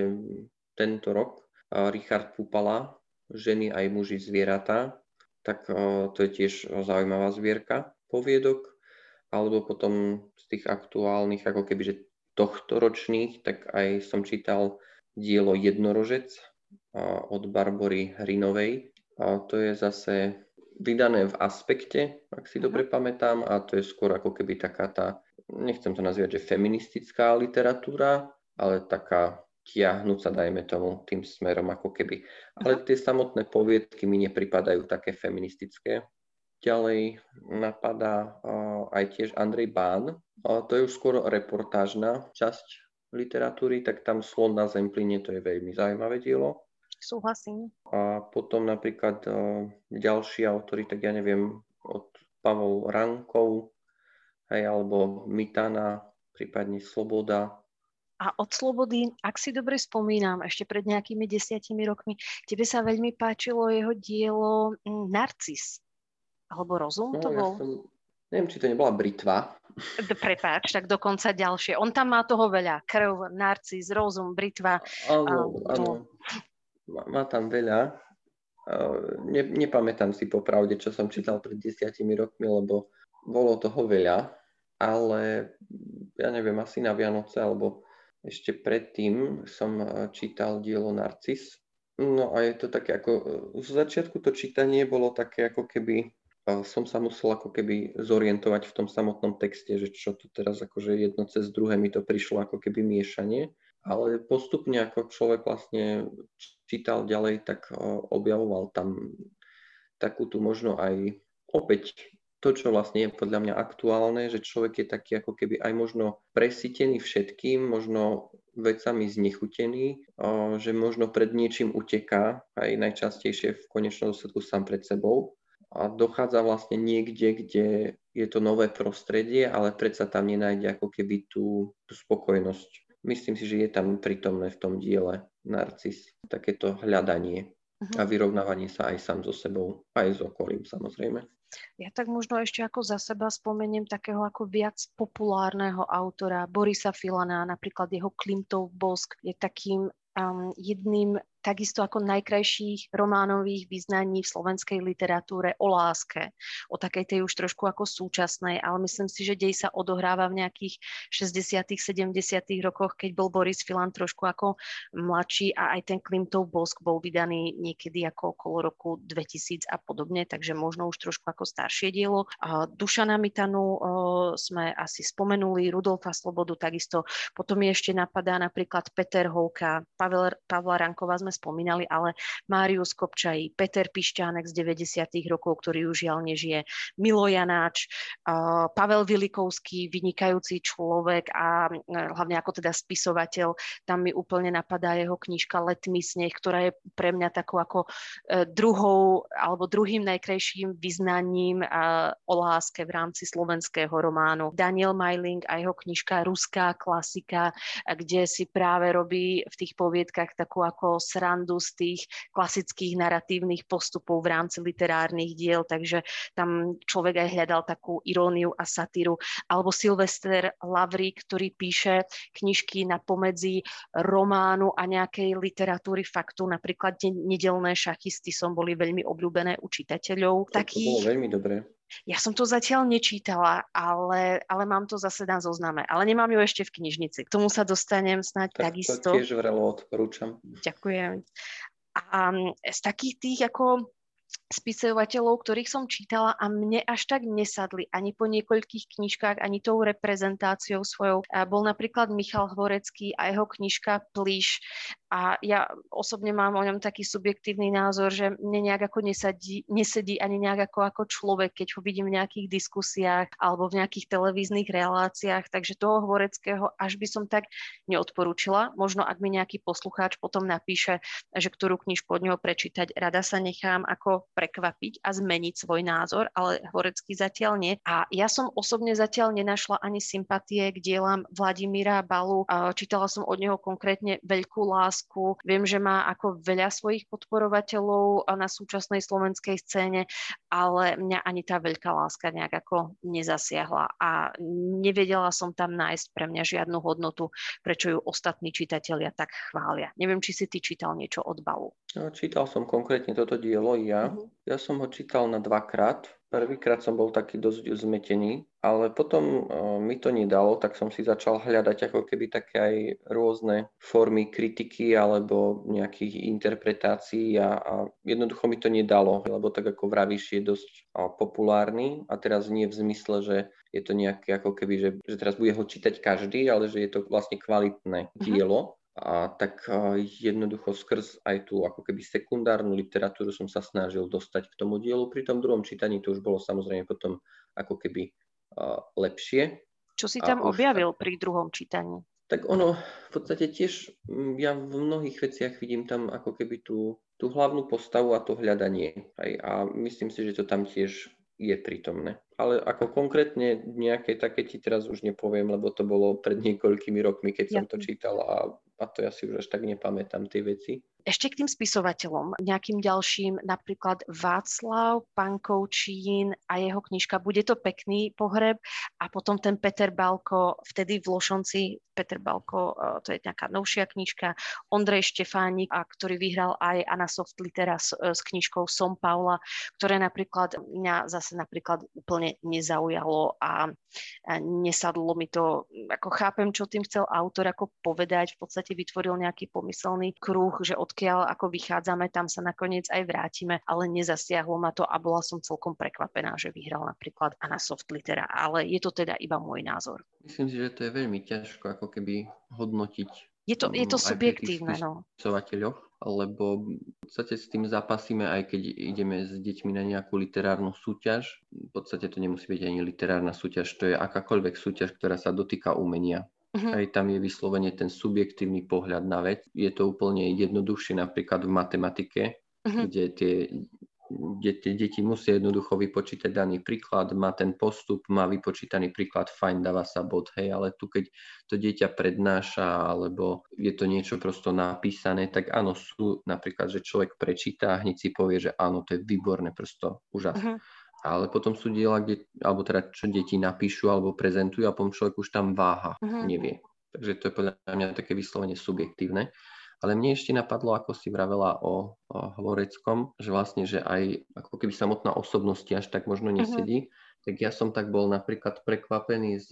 tento rok, Richard Pupala, Ženy aj muži zvieratá, tak o, to je tiež zaujímavá zbierka poviedok, alebo potom z tých aktuálnych, ako keby, že tohto ročných, tak aj som čítal dielo Jednorožec od Barbory Hrinovej. A to je zase vydané v aspekte, ak si dobre pamätám, a to je skôr ako keby taká tá, nechcem to nazvať, že feministická literatúra, ale taká tiahnúca, dajme tomu, tým smerom ako keby. Ale tie samotné poviedky mi nepripadajú také feministické. Ďalej napadá aj tiež Andrej Bán. To je už skôr reportážna časť literatúry, tak tam Slon na Zempline, to je veľmi zaujímavé dielo. Súhlasím. A potom napríklad ďalší autory, tak ja neviem, od Pavol Rankov, hej, alebo Mitana, prípadne Sloboda. A od Slobody, ak si dobre spomínam, ešte pred nejakými desiatimi rokmi, tebe sa veľmi páčilo jeho dielo mm, Narcis. Alebo rozum no, to bol? Ja som, neviem, či to nebola britva. Prepáč, tak dokonca ďalšie. On tam má toho veľa. Krv, narcis, rozum, britva. Áno, áno. Má, má tam veľa. Ne, nepamätám si popravde, čo som čítal pred desiatimi rokmi, lebo bolo toho veľa, ale ja neviem, asi na Vianoce alebo ešte predtým som čítal dielo Narcis. No a je to také ako, z začiatku to čítanie bolo také ako keby som sa musel ako keby zorientovať v tom samotnom texte, že čo to teraz akože jedno cez druhé mi to prišlo ako keby miešanie. Ale postupne ako človek vlastne čítal ďalej, tak objavoval tam takú tu možno aj opäť to, čo vlastne je podľa mňa aktuálne, že človek je taký ako keby aj možno presítený všetkým, možno vecami znechutený, že možno pred niečím uteká, aj najčastejšie v konečnom dôsledku sám pred sebou a dochádza vlastne niekde, kde je to nové prostredie, ale predsa tam nenájde ako keby tú, tú spokojnosť. Myslím si, že je tam prítomné v tom diele narcis, takéto hľadanie uh-huh. a vyrovnávanie sa aj sám so sebou, aj s okolím samozrejme. Ja tak možno ešte ako za seba spomeniem takého ako viac populárneho autora Borisa Filana, napríklad jeho Klimtov bosk je takým um, jedným takisto ako najkrajších románových význaní v slovenskej literatúre o láske, o takej tej už trošku ako súčasnej, ale myslím si, že dej sa odohráva v nejakých 60 70 rokoch, keď bol Boris Filan trošku ako mladší a aj ten Klimtov bosk bol vydaný niekedy ako okolo roku 2000 a podobne, takže možno už trošku ako staršie dielo. A Dušana Mitanu sme asi spomenuli, Rudolfa Slobodu takisto, potom mi ešte napadá napríklad Peter Holka, Pavel, Pavla Ranková sme sme spomínali, ale Márius Kopčaj, Peter Pišťánek z 90. rokov, ktorý už žiaľ nežije, Milo Janáč, Pavel Vilikovský, vynikajúci človek a hlavne ako teda spisovateľ, tam mi úplne napadá jeho knižka Letný sneh, ktorá je pre mňa takou ako e, druhou alebo druhým najkrajším vyznaním o láske v rámci slovenského románu. Daniel Meiling a jeho knižka Ruská klasika, kde si práve robí v tých poviedkach takú ako srandu z tých klasických narratívnych postupov v rámci literárnych diel, takže tam človek aj hľadal takú iróniu a satíru. Alebo Silvester Lavrik, ktorý píše knižky na pomedzi románu a nejakej literatúry faktu, napríklad Nedelné šachisty som boli veľmi obľúbené u čitateľov. Takých... to bolo veľmi dobré. Ja som to zatiaľ nečítala, ale, ale mám to zase na zozname. Ale nemám ju ešte v knižnici. K tomu sa dostanem snáď tak, takisto. To tiež vrelo odporúčam. Ďakujem. A z takých tých ako spisovateľov, ktorých som čítala a mne až tak nesadli ani po niekoľkých knižkách, ani tou reprezentáciou svojou. Bol napríklad Michal Hvorecký a jeho knižka Plíš. A ja osobne mám o ňom taký subjektívny názor, že mne nejak ako nesadí, nesedí ani nejak ako, ako človek, keď ho vidím v nejakých diskusiách alebo v nejakých televíznych reláciách. Takže toho Hvoreckého až by som tak neodporúčila. Možno ak mi nejaký poslucháč potom napíše, že ktorú knižku od neho prečítať, rada sa nechám ako prekvapiť a zmeniť svoj názor, ale Horecký zatiaľ nie. A ja som osobne zatiaľ nenašla ani sympatie k dielam Vladimíra Balu. Čítala som od neho konkrétne Veľkú lásku. Viem, že má ako veľa svojich podporovateľov na súčasnej slovenskej scéne, ale mňa ani tá veľká láska nejak ako nezasiahla a nevedela som tam nájsť pre mňa žiadnu hodnotu, prečo ju ostatní čitatelia tak chvália. Neviem, či si ty čítal niečo od Balu. No, čítal som konkrétne toto dielo ja. Ja som ho čítal na dvakrát. Prvýkrát som bol taký dosť zmetený, ale potom uh, mi to nedalo, tak som si začal hľadať ako keby také aj rôzne formy kritiky alebo nejakých interpretácií a, a jednoducho mi to nedalo, lebo tak ako vravíš, je dosť uh, populárny a teraz nie v zmysle, že je to nejaké ako keby, že, že teraz bude ho čítať každý, ale že je to vlastne kvalitné uh-huh. dielo a tak jednoducho skrz aj tú ako keby sekundárnu literatúru som sa snažil dostať k tomu dielu. Pri tom druhom čítaní to už bolo samozrejme potom ako keby uh, lepšie. Čo si tam a objavil už, pri druhom čítaní? Tak ono v podstate tiež, ja v mnohých veciach vidím tam ako keby tú, tú hlavnú postavu a to hľadanie. Aj, a myslím si, že to tam tiež je prítomné. Ale ako konkrétne nejaké také ti teraz už nepoviem, lebo to bolo pred niekoľkými rokmi, keď som to čítal a a to ja si už až tak nepamätám tie veci. Ešte k tým spisovateľom, nejakým ďalším, napríklad Václav Pankovčín a jeho knižka Bude to pekný pohreb a potom ten Peter Balko, vtedy v Lošonci, Peter Balko, e, to je nejaká novšia knižka, Ondrej Štefánik, a ktorý vyhral aj Anna Soft Litera s, e, s knižkou Som Paula, ktoré napríklad mňa zase napríklad úplne nezaujalo a, a nesadlo mi to, ako chápem, čo tým chcel autor ako povedať, v podstate vytvoril nejaký pomyselný kruh, že od odkiaľ ako vychádzame, tam sa nakoniec aj vrátime, ale nezasiahlo ma to a bola som celkom prekvapená, že vyhral napríklad Anna Soft Litera, ale je to teda iba môj názor. Myslím si, že to je veľmi ťažko ako keby hodnotiť je to, je to subjektívne, no. lebo v podstate s tým zapasíme, aj keď ideme s deťmi na nejakú literárnu súťaž. V podstate to nemusí byť ani literárna súťaž, to je akákoľvek súťaž, ktorá sa dotýka umenia. Uh-huh. Aj tam je vyslovene ten subjektívny pohľad na vec. Je to úplne jednoduchšie napríklad v matematike, uh-huh. kde tie kde tie deti musia jednoducho vypočítať daný príklad, má ten postup, má vypočítaný príklad, fajn, dáva sa bod, hej, ale tu keď to dieťa prednáša, alebo je to niečo prosto napísané, tak áno, sú napríklad, že človek prečíta a hneď si povie, že áno, to je výborné, prosto úžasné. Uh-huh ale potom sú diela, kde, alebo teda čo deti napíšu alebo prezentujú a potom človek už tam váha, uh-huh. nevie. Takže to je podľa mňa také vyslovene subjektívne. Ale mne ešte napadlo, ako si vravela o, o Hloreckom, že vlastne, že aj ako keby samotná osobnosť až tak možno mhm. nesedí. Uh-huh. Tak ja som tak bol napríklad prekvapený z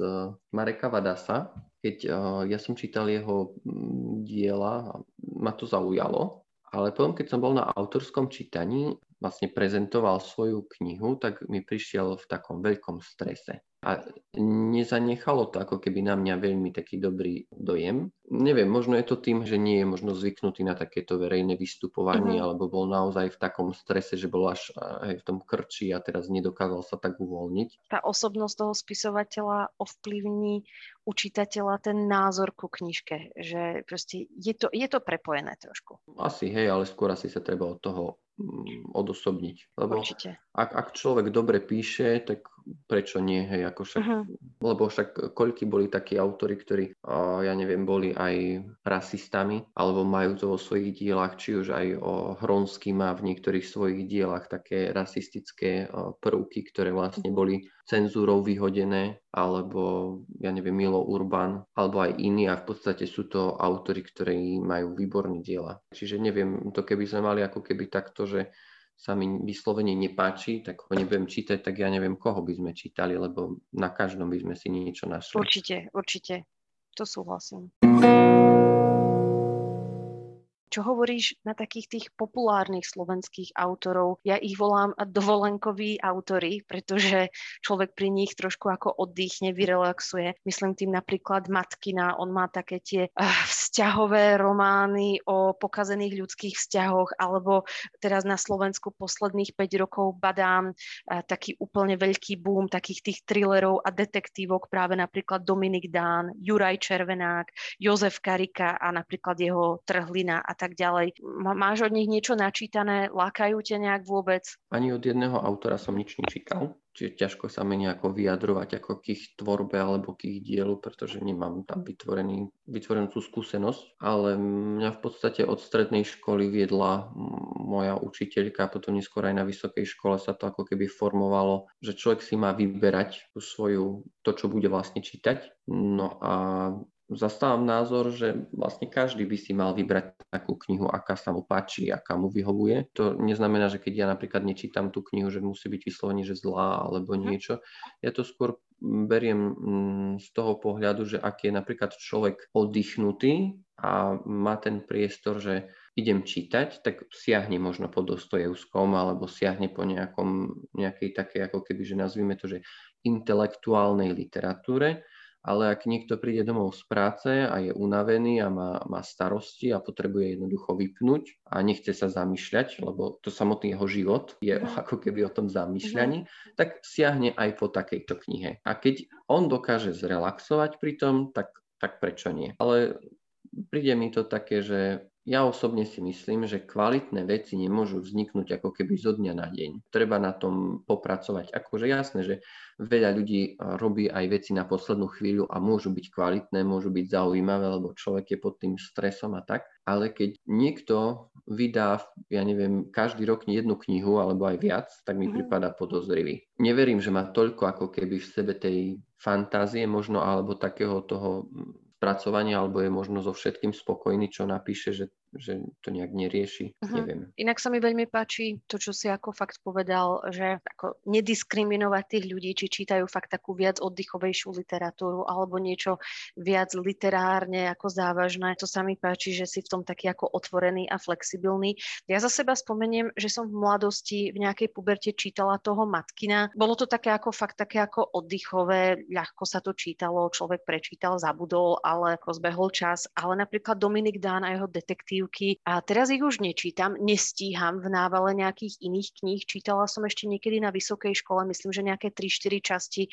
Mareka Vadasa, keď uh, ja som čítal jeho mm, diela, ma to zaujalo, ale potom, keď som bol na autorskom čítaní, vlastne prezentoval svoju knihu, tak mi prišiel v takom veľkom strese. A nezanechalo to ako keby na mňa veľmi taký dobrý dojem. Neviem, možno je to tým, že nie je možno zvyknutý na takéto verejné vystupovanie, uh-huh. alebo bol naozaj v takom strese, že bol až aj v tom krči a teraz nedokázal sa tak uvoľniť. Tá osobnosť toho spisovateľa ovplyvní u čitateľa ten názor ku knižke, že proste je to, je to prepojené trošku. Asi, hej, ale skôr asi sa treba od toho odosobniť. Lebo Určite. Ak, ak človek dobre píše, tak prečo nie, hej, ako však, uh-huh. lebo však koľky boli takí autory, ktorí, uh, ja neviem, boli aj rasistami, alebo majú to vo svojich dielach, či už aj o Hronsky má v niektorých svojich dielach také rasistické uh, prvky, ktoré vlastne boli cenzúrou vyhodené, alebo ja neviem, Milo Urban, alebo aj iní a v podstate sú to autory, ktorí majú výborné diela. Čiže neviem, to keby sme mali ako keby takto, že sa mi vyslovene nepáči, tak ho nebudem čítať, tak ja neviem, koho by sme čítali, lebo na každom by sme si niečo našli. Určite, určite. To súhlasím čo hovoríš na takých tých populárnych slovenských autorov. Ja ich volám dovolenkoví autory, pretože človek pri nich trošku ako oddychne, vyrelaxuje. Myslím tým napríklad Matkina, on má také tie uh, vzťahové romány o pokazených ľudských vzťahoch, alebo teraz na Slovensku posledných 5 rokov badám uh, taký úplne veľký boom takých tých thrillerov a detektívok, práve napríklad Dominik Dán, Juraj Červenák, Jozef Karika a napríklad jeho Trhlina a tak ďalej. Máš od nich niečo načítané? Lákajú ťa nejak vôbec? Ani od jedného autora som nič nečítal, čiže ťažko sa mi nejako vyjadrovať ako k ich tvorbe alebo k ich dielu, pretože nemám tam vytvorený, vytvorenú tú skúsenosť, ale mňa v podstate od strednej školy viedla moja učiteľka a potom neskôr aj na vysokej škole sa to ako keby formovalo, že človek si má vyberať tú svoju, to, čo bude vlastne čítať. No a zastávam názor, že vlastne každý by si mal vybrať takú knihu, aká sa mu páči, aká mu vyhovuje. To neznamená, že keď ja napríklad nečítam tú knihu, že musí byť vyslovene, že zlá alebo mhm. niečo. Ja to skôr beriem mm, z toho pohľadu, že ak je napríklad človek oddychnutý a má ten priestor, že idem čítať, tak siahne možno po Dostojevskom alebo siahne po nejakom, nejakej takej, ako keby, že nazvime to, že intelektuálnej literatúre, ale ak niekto príde domov z práce a je unavený a má, má starosti a potrebuje jednoducho vypnúť a nechce sa zamýšľať, lebo to samotný jeho život je mm. ako keby o tom zamýšľaní, mm. tak siahne aj po takejto knihe. A keď on dokáže zrelaxovať pri tom, tak, tak prečo nie? Ale príde mi to také, že Ja osobne si myslím, že kvalitné veci nemôžu vzniknúť ako keby zo dňa na deň. Treba na tom popracovať. Akože jasné, že veľa ľudí robí aj veci na poslednú chvíľu a môžu byť kvalitné, môžu byť zaujímavé, lebo človek je pod tým stresom a tak. Ale keď niekto vydá, ja neviem, každý rok jednu knihu alebo aj viac, tak mi mm. prípada podozrivý. Neverím, že má toľko ako keby v sebe tej fantázie možno alebo takého toho spracovania, alebo je možno so všetkým spokojný, čo napíše, že že to nejak nerieši, uh-huh. neviem. Inak sa mi veľmi páči to, čo si ako fakt povedal, že ako nediskriminovať tých ľudí, či čítajú fakt takú viac oddychovejšiu literatúru alebo niečo viac literárne ako závažné. To sa mi páči, že si v tom taký ako otvorený a flexibilný. Ja za seba spomeniem, že som v mladosti v nejakej puberte čítala toho Matkina. Bolo to také ako fakt také ako oddychové, ľahko sa to čítalo, človek prečítal, zabudol, ale ako zbehol čas. Ale napríklad Dominik Dán a jeho detektív rozprávky a teraz ich už nečítam, nestíham v návale nejakých iných kníh. Čítala som ešte niekedy na vysokej škole, myslím, že nejaké 3-4 časti.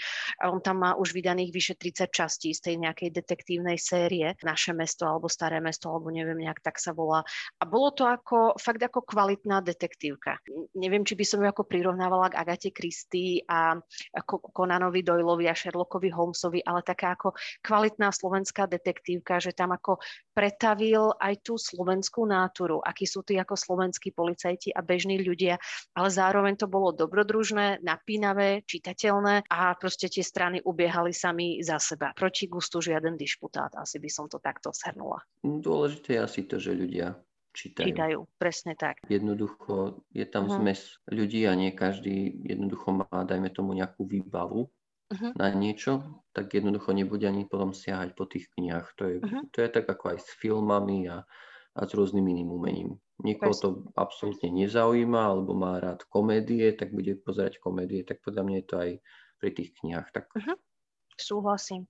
A on tam má už vydaných vyše 30 častí z tej nejakej detektívnej série. Naše mesto alebo Staré mesto, alebo neviem, nejak tak sa volá. A bolo to ako, fakt ako kvalitná detektívka. Neviem, či by som ju ako prirovnávala k Agate Christie a ako Conanovi Doyleovi a Sherlockovi Holmesovi, ale taká ako kvalitná slovenská detektívka, že tam ako pretavil aj tú slovenskú slovenskú náturu, akí sú tí ako slovenskí policajti a bežní ľudia, ale zároveň to bolo dobrodružné, napínavé, čitateľné a proste tie strany ubiehali sami za seba. Proti gustu žiaden dišputát, asi by som to takto shrnula. Dôležité je asi to, že ľudia čítajú. Čítajú, presne tak. Jednoducho je tam uh-huh. zmes ľudí a nie každý jednoducho má, dajme tomu, nejakú výbavu uh-huh. na niečo, tak jednoducho nebude ani potom siahať po tých knihách. To je, uh-huh. to je tak ako aj s filmami a a s rôznym iným umením. Niekoho to absolútne nezaujíma alebo má rád komédie, tak bude pozerať komédie, tak podľa mňa je to aj pri tých knihách. Tak... Uh-huh. Súhlasím.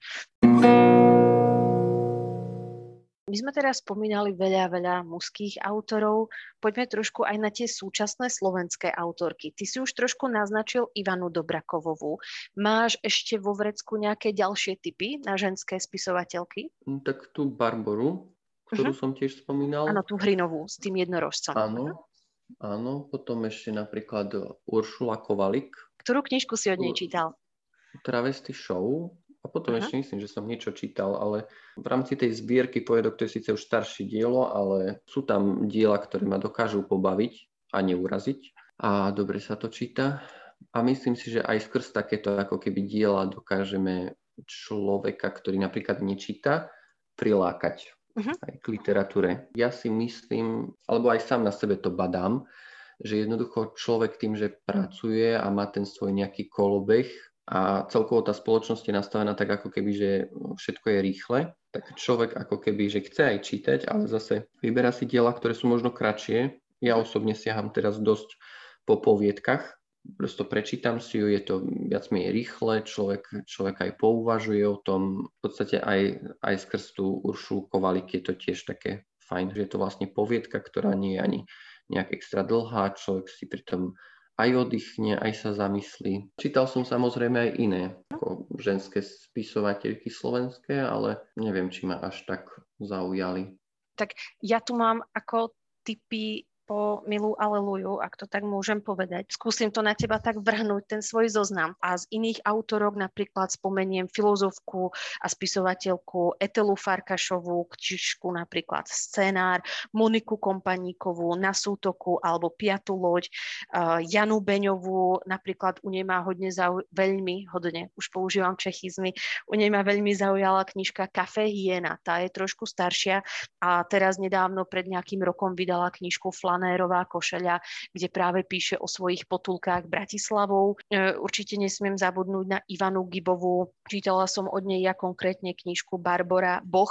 My sme teraz spomínali veľa, veľa mužských autorov. Poďme trošku aj na tie súčasné slovenské autorky. Ty si už trošku naznačil Ivanu Dobrakovovú. Máš ešte vo vrecku nejaké ďalšie typy na ženské spisovateľky? Hm, tak tú Barboru, ktorú uh-huh. som tiež spomínal. Áno, tú hrinovú s tým jednorožcom. Áno, áno. Potom ešte napríklad Uršula Kovalik. Ktorú knižku si od nej čítal? Travesty show. A potom uh-huh. ešte myslím, že som niečo čítal, ale v rámci tej zbierky pojedok, to je síce už staršie dielo, ale sú tam diela, ktoré ma dokážu pobaviť a neuraziť. A dobre sa to číta. A myslím si, že aj skrz takéto ako keby diela dokážeme človeka, ktorý napríklad nečíta, prilákať uh-huh. aj k literatúre. Ja si myslím, alebo aj sám na sebe to badám, že jednoducho človek tým, že pracuje a má ten svoj nejaký kolobeh a celkovo tá spoločnosť je nastavená tak ako keby, že všetko je rýchle, tak človek ako keby, že chce aj čítať, ale zase vyberá si diela, ktoré sú možno kratšie. Ja osobne siaham teraz dosť po poviedkach, prosto prečítam si ju, je to viac menej rýchle, človek, človek aj pouvažuje o tom, v podstate aj, aj skrz tú Uršu Kovalik je to tiež také fajn, že je to vlastne poviedka, ktorá nie je ani nejak extra dlhá, človek si pritom aj oddychne, aj sa zamyslí. Čítal som samozrejme aj iné, ako ženské spisovateľky slovenské, ale neviem, či ma až tak zaujali. Tak ja tu mám ako typy po Milú Aleluju, ak to tak môžem povedať. Skúsim to na teba tak vrhnúť, ten svoj zoznam. A z iných autorok napríklad spomeniem filozofku a spisovateľku Etelu Farkašovú, knižku napríklad Scenár, Moniku Kompaníkovú, Na sútoku alebo Piatu loď, uh, Janu Beňovú, napríklad u nej má hodne zau... veľmi, hodne, už používam čechizmy, u nej ma veľmi zaujala knižka Café Hiena, tá je trošku staršia a teraz nedávno pred nejakým rokom vydala knižku Flan flanérová košeľa, kde práve píše o svojich potulkách Bratislavou. E, určite nesmiem zabudnúť na Ivanu Gibovú. Čítala som od nej ja konkrétne knižku Barbora Boh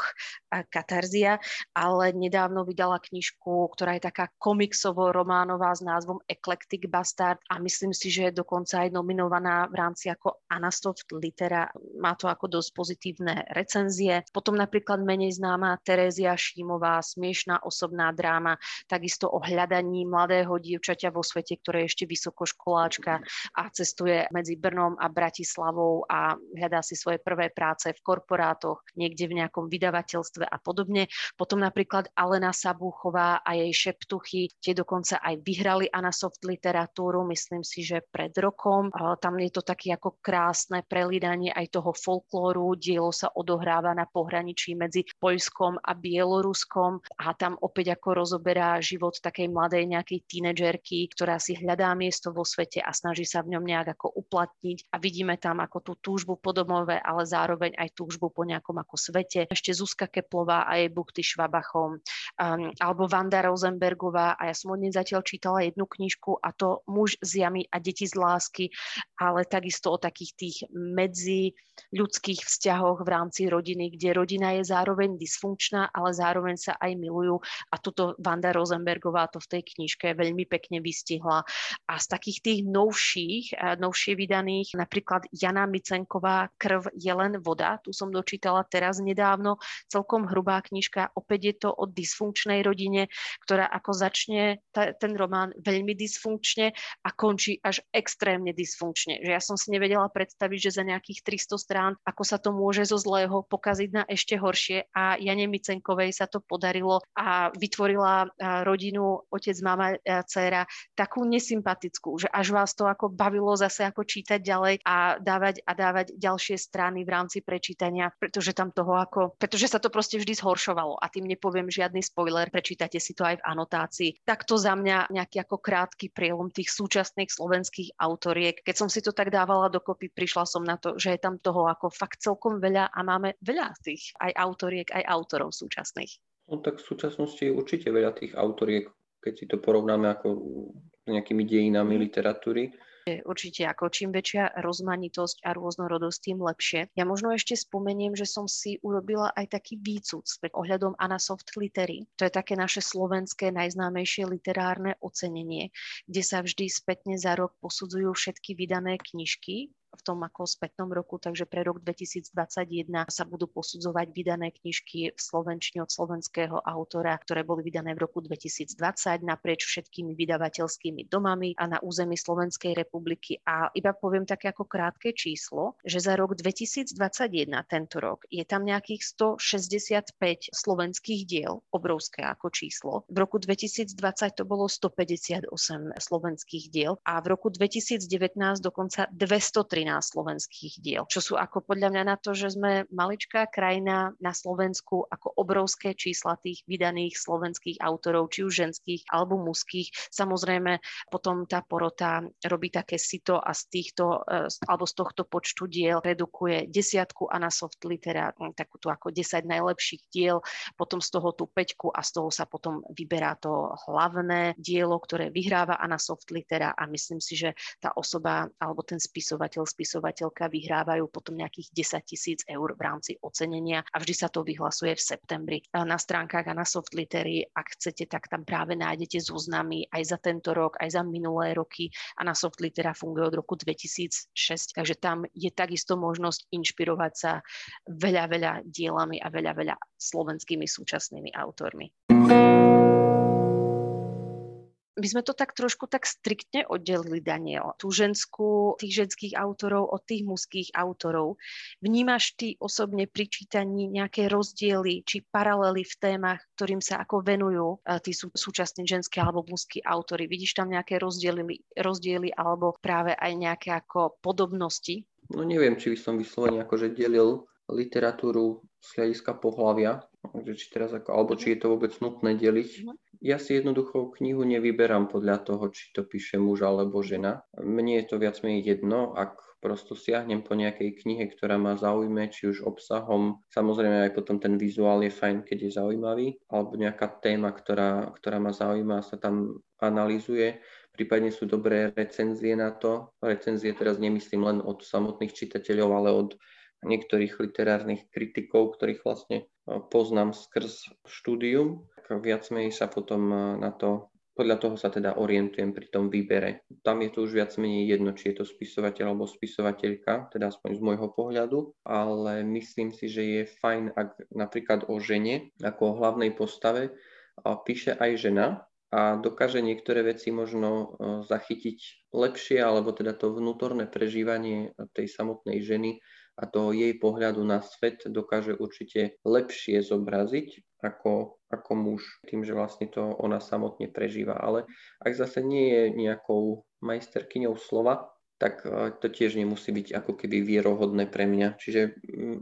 a Katarzia, ale nedávno vydala knižku, ktorá je taká komiksovo-románová s názvom Eclectic Bastard a myslím si, že je dokonca aj nominovaná v rámci ako Anastoft Litera. Má to ako dosť pozitívne recenzie. Potom napríklad menej známa Terézia Šímová, smiešná osobná dráma, takisto ohľad hľadaní mladého dievčaťa vo svete, ktoré je ešte vysokoškoláčka a cestuje medzi Brnom a Bratislavou a hľadá si svoje prvé práce v korporátoch, niekde v nejakom vydavateľstve a podobne. Potom napríklad Alena Sabúchová a jej šeptuchy, tie dokonca aj vyhrali Anasoft literatúru, myslím si, že pred rokom. Tam je to také ako krásne prelídanie aj toho folklóru. Dielo sa odohráva na pohraničí medzi Poľskom a Bieloruskom a tam opäť ako rozoberá život takej mladej nejakej tínedžerky, ktorá si hľadá miesto vo svete a snaží sa v ňom nejak ako uplatniť. A vidíme tam ako tú túžbu po domove, ale zároveň aj túžbu po nejakom ako svete. Ešte Zuzka Keplová a jej Buchty Švabachom, um, alebo Vanda Rosenbergová. A ja som od nej zatiaľ čítala jednu knižku a to Muž z jamy a deti z lásky, ale takisto o takých tých medzi ľudských vzťahoch v rámci rodiny, kde rodina je zároveň dysfunkčná, ale zároveň sa aj milujú. A tuto Vanda Rosenbergová to v tej knižke veľmi pekne vystihla. A z takých tých novších, eh, novšie vydaných, napríklad Jana Micenková Krv je len voda, tu som dočítala teraz nedávno, celkom hrubá knižka, opäť je to o dysfunkčnej rodine, ktorá ako začne ta, ten román veľmi dysfunkčne a končí až extrémne dysfunkčne. Že ja som si nevedela predstaviť, že za nejakých 300 strán, ako sa to môže zo zlého pokaziť na ešte horšie a Jane Micenkovej sa to podarilo a vytvorila rodinu otec, mama, dcera takú nesympatickú, že až vás to ako bavilo zase ako čítať ďalej a dávať a dávať ďalšie strany v rámci prečítania, pretože tam toho ako, pretože sa to proste vždy zhoršovalo a tým nepoviem žiadny spoiler, prečítate si to aj v anotácii. Takto za mňa nejaký ako krátky prielom tých súčasných slovenských autoriek. Keď som si to tak dávala dokopy, prišla som na to, že je tam toho ako fakt celkom veľa a máme veľa tých aj autoriek, aj autorov súčasných. No tak v súčasnosti je určite veľa tých autoriek, keď si to porovnáme ako s nejakými dejinami mhm. literatúry. Určite ako čím väčšia rozmanitosť a rôznorodosť, tým lepšie. Ja možno ešte spomeniem, že som si urobila aj taký výcud s ohľadom Anasoft Litery. To je také naše slovenské najznámejšie literárne ocenenie, kde sa vždy spätne za rok posudzujú všetky vydané knižky v tom ako spätnom roku, takže pre rok 2021 sa budú posudzovať vydané knižky v slovenčine od slovenského autora, ktoré boli vydané v roku 2020 naprieč všetkými vydavateľskými domami a na území Slovenskej republiky. A iba poviem také ako krátke číslo, že za rok 2021 tento rok je tam nejakých 165 slovenských diel, obrovské ako číslo. V roku 2020 to bolo 158 slovenských diel a v roku 2019 dokonca 213 13 slovenských diel, čo sú ako podľa mňa na to, že sme maličká krajina na Slovensku, ako obrovské čísla tých vydaných slovenských autorov, či už ženských alebo mužských. Samozrejme, potom tá porota robí také sito a z týchto, e, alebo z tohto počtu diel redukuje desiatku Anasoft Litera, takúto ako 10 najlepších diel, potom z toho tú peťku a z toho sa potom vyberá to hlavné dielo, ktoré vyhráva Anasoft Litera. A myslím si, že tá osoba alebo ten spisovateľ spisovateľka vyhrávajú potom nejakých 10 tisíc eur v rámci ocenenia a vždy sa to vyhlasuje v septembri. Na stránkach a na soft litery, ak chcete, tak tam práve nájdete zoznamy aj za tento rok, aj za minulé roky a na soft litera funguje od roku 2006, takže tam je takisto možnosť inšpirovať sa veľa, veľa dielami a veľa, veľa slovenskými súčasnými autormi by sme to tak trošku tak striktne oddelili, Daniel. Tú ženskú, tých ženských autorov od tých mužských autorov. Vnímaš ty osobne pri čítaní nejaké rozdiely či paralely v témach, ktorým sa ako venujú uh, tí sú, súčasní ženské alebo mužskí autory? Vidíš tam nejaké rozdiely, rozdiely alebo práve aj nejaké ako podobnosti? No neviem, či by som vyslovene akože delil literatúru z hľadiska pohľavia, či teraz ako, alebo či je to vôbec nutné deliť. Mhm ja si jednoducho knihu nevyberám podľa toho, či to píše muž alebo žena. Mne je to viac menej jedno, ak prosto siahnem po nejakej knihe, ktorá ma zaujme, či už obsahom, samozrejme aj potom ten vizuál je fajn, keď je zaujímavý, alebo nejaká téma, ktorá, ktorá ma zaujíma sa tam analizuje, prípadne sú dobré recenzie na to. Recenzie teraz nemyslím len od samotných čitateľov, ale od niektorých literárnych kritikov, ktorých vlastne poznám skrz štúdium viac menej sa potom e, na to, podľa toho sa teda orientujem pri tom výbere. Tam je to už viac menej jedno, či je to spisovateľ alebo spisovateľka, teda aspoň z môjho pohľadu, ale myslím si, že je fajn, ak napríklad o žene ako o hlavnej postave píše aj žena, a dokáže niektoré veci možno e, zachytiť lepšie, alebo teda to vnútorné prežívanie tej samotnej ženy a toho jej pohľadu na svet dokáže určite lepšie zobraziť ako, ako muž, tým, že vlastne to ona samotne prežíva. Ale ak zase nie je nejakou majsterkyňou slova, tak e, to tiež nemusí byť ako keby vierohodné pre mňa. Čiže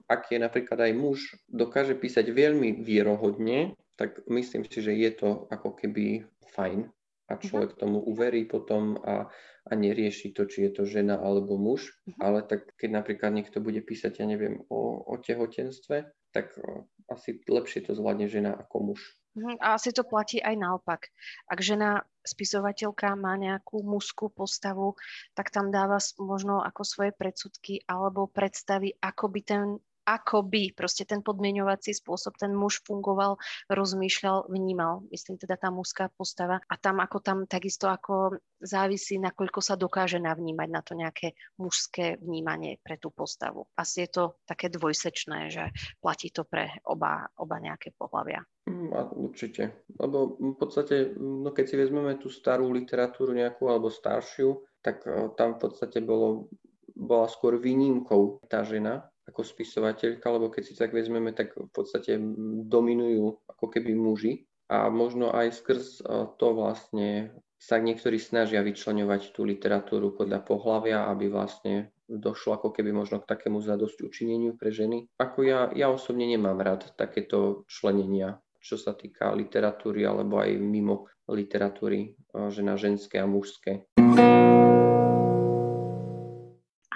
ak je napríklad aj muž, dokáže písať veľmi vierohodne, tak myslím si, že je to ako keby fajn a mhm. človek tomu uverí potom a, a nerieši to, či je to žena alebo muž, uh-huh. ale tak keď napríklad niekto bude písať, ja neviem, o, o tehotenstve, tak o, asi lepšie to zvládne žena ako muž. Uh-huh. A asi to platí aj naopak. Ak žena spisovateľka má nejakú mužskú postavu, tak tam dáva možno ako svoje predsudky alebo predstavy, ako by ten ako by proste ten podmienovací spôsob ten muž fungoval, rozmýšľal, vnímal, myslím teda tá mužská postava. A tam ako tam takisto ako závisí, nakoľko sa dokáže navnímať na to nejaké mužské vnímanie pre tú postavu. Asi je to také dvojsečné, že platí to pre oba, oba nejaké pohľavia. Mm, určite. Lebo v podstate, no keď si vezmeme tú starú literatúru nejakú alebo staršiu, tak eh, tam v podstate bolo, bola skôr výnimkou tá žena, ako spisovateľka, lebo keď si tak vezmeme, tak v podstate dominujú ako keby muži a možno aj skrz e, to vlastne sa niektorí snažia vyčleňovať tú literatúru podľa pohľavia, aby vlastne došlo ako keby možno k takému zadosť učineniu pre ženy. Ako ja, ja osobne nemám rád takéto členenia, čo sa týka literatúry alebo aj mimo literatúry, e, že na ženské a mužské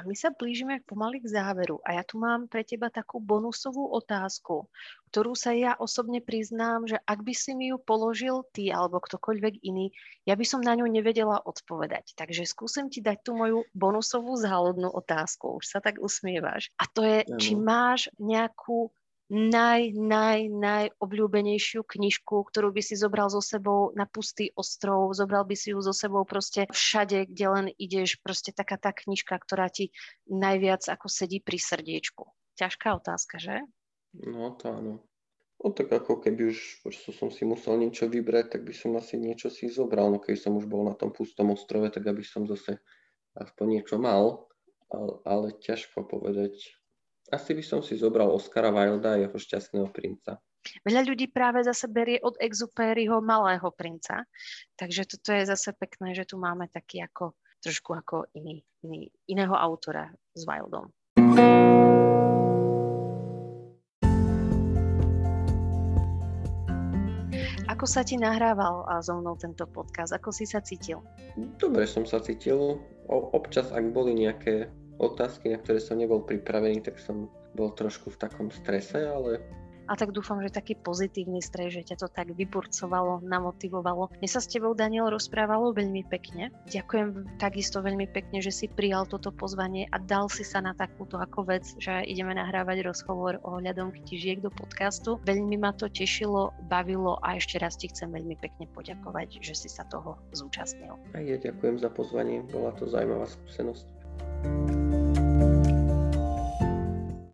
my sa blížime pomaly k záveru a ja tu mám pre teba takú bonusovú otázku, ktorú sa ja osobne priznám, že ak by si mi ju položil ty alebo ktokoľvek iný, ja by som na ňu nevedela odpovedať. Takže skúsim ti dať tú moju bonusovú záhodnú otázku. Už sa tak usmievaš. A to je, ano. či máš nejakú naj, naj, najobľúbenejšiu knižku, ktorú by si zobral so sebou na pustý ostrov, zobral by si ju so sebou proste všade, kde len ideš, proste taká tá knižka, ktorá ti najviac ako sedí pri srdiečku. Ťažká otázka, že? No to áno. No tak ako keby už som si musel niečo vybrať, tak by som asi niečo si zobral. No keď som už bol na tom pustom ostrove, tak aby som zase aspoň niečo mal. Ale, ale ťažko povedať. Asi by som si zobral Oscara Wilda a jeho šťastného princa. Veľa ľudí práve zase berie od Exupéryho malého princa, takže toto je zase pekné, že tu máme taký ako trošku ako iný, iný, iného autora s Wildom. Ako sa ti nahrával a so mnou tento podcast? Ako si sa cítil? Dobre som sa cítil. O, občas, ak boli nejaké otázky, na ktoré som nebol pripravený, tak som bol trošku v takom strese, ale a tak dúfam, že taký pozitívny stres, že ťa to tak vyburcovalo, namotivovalo. Mne sa s tebou, Daniel, rozprávalo veľmi pekne. Ďakujem takisto veľmi pekne, že si prijal toto pozvanie a dal si sa na takúto ako vec, že ideme nahrávať rozhovor ohľadom kytižiek do podcastu. Veľmi ma to tešilo, bavilo a ešte raz ti chcem veľmi pekne poďakovať, že si sa toho zúčastnil. A ja ďakujem za pozvanie, bola to zaujímavá skúsenosť. Thank you.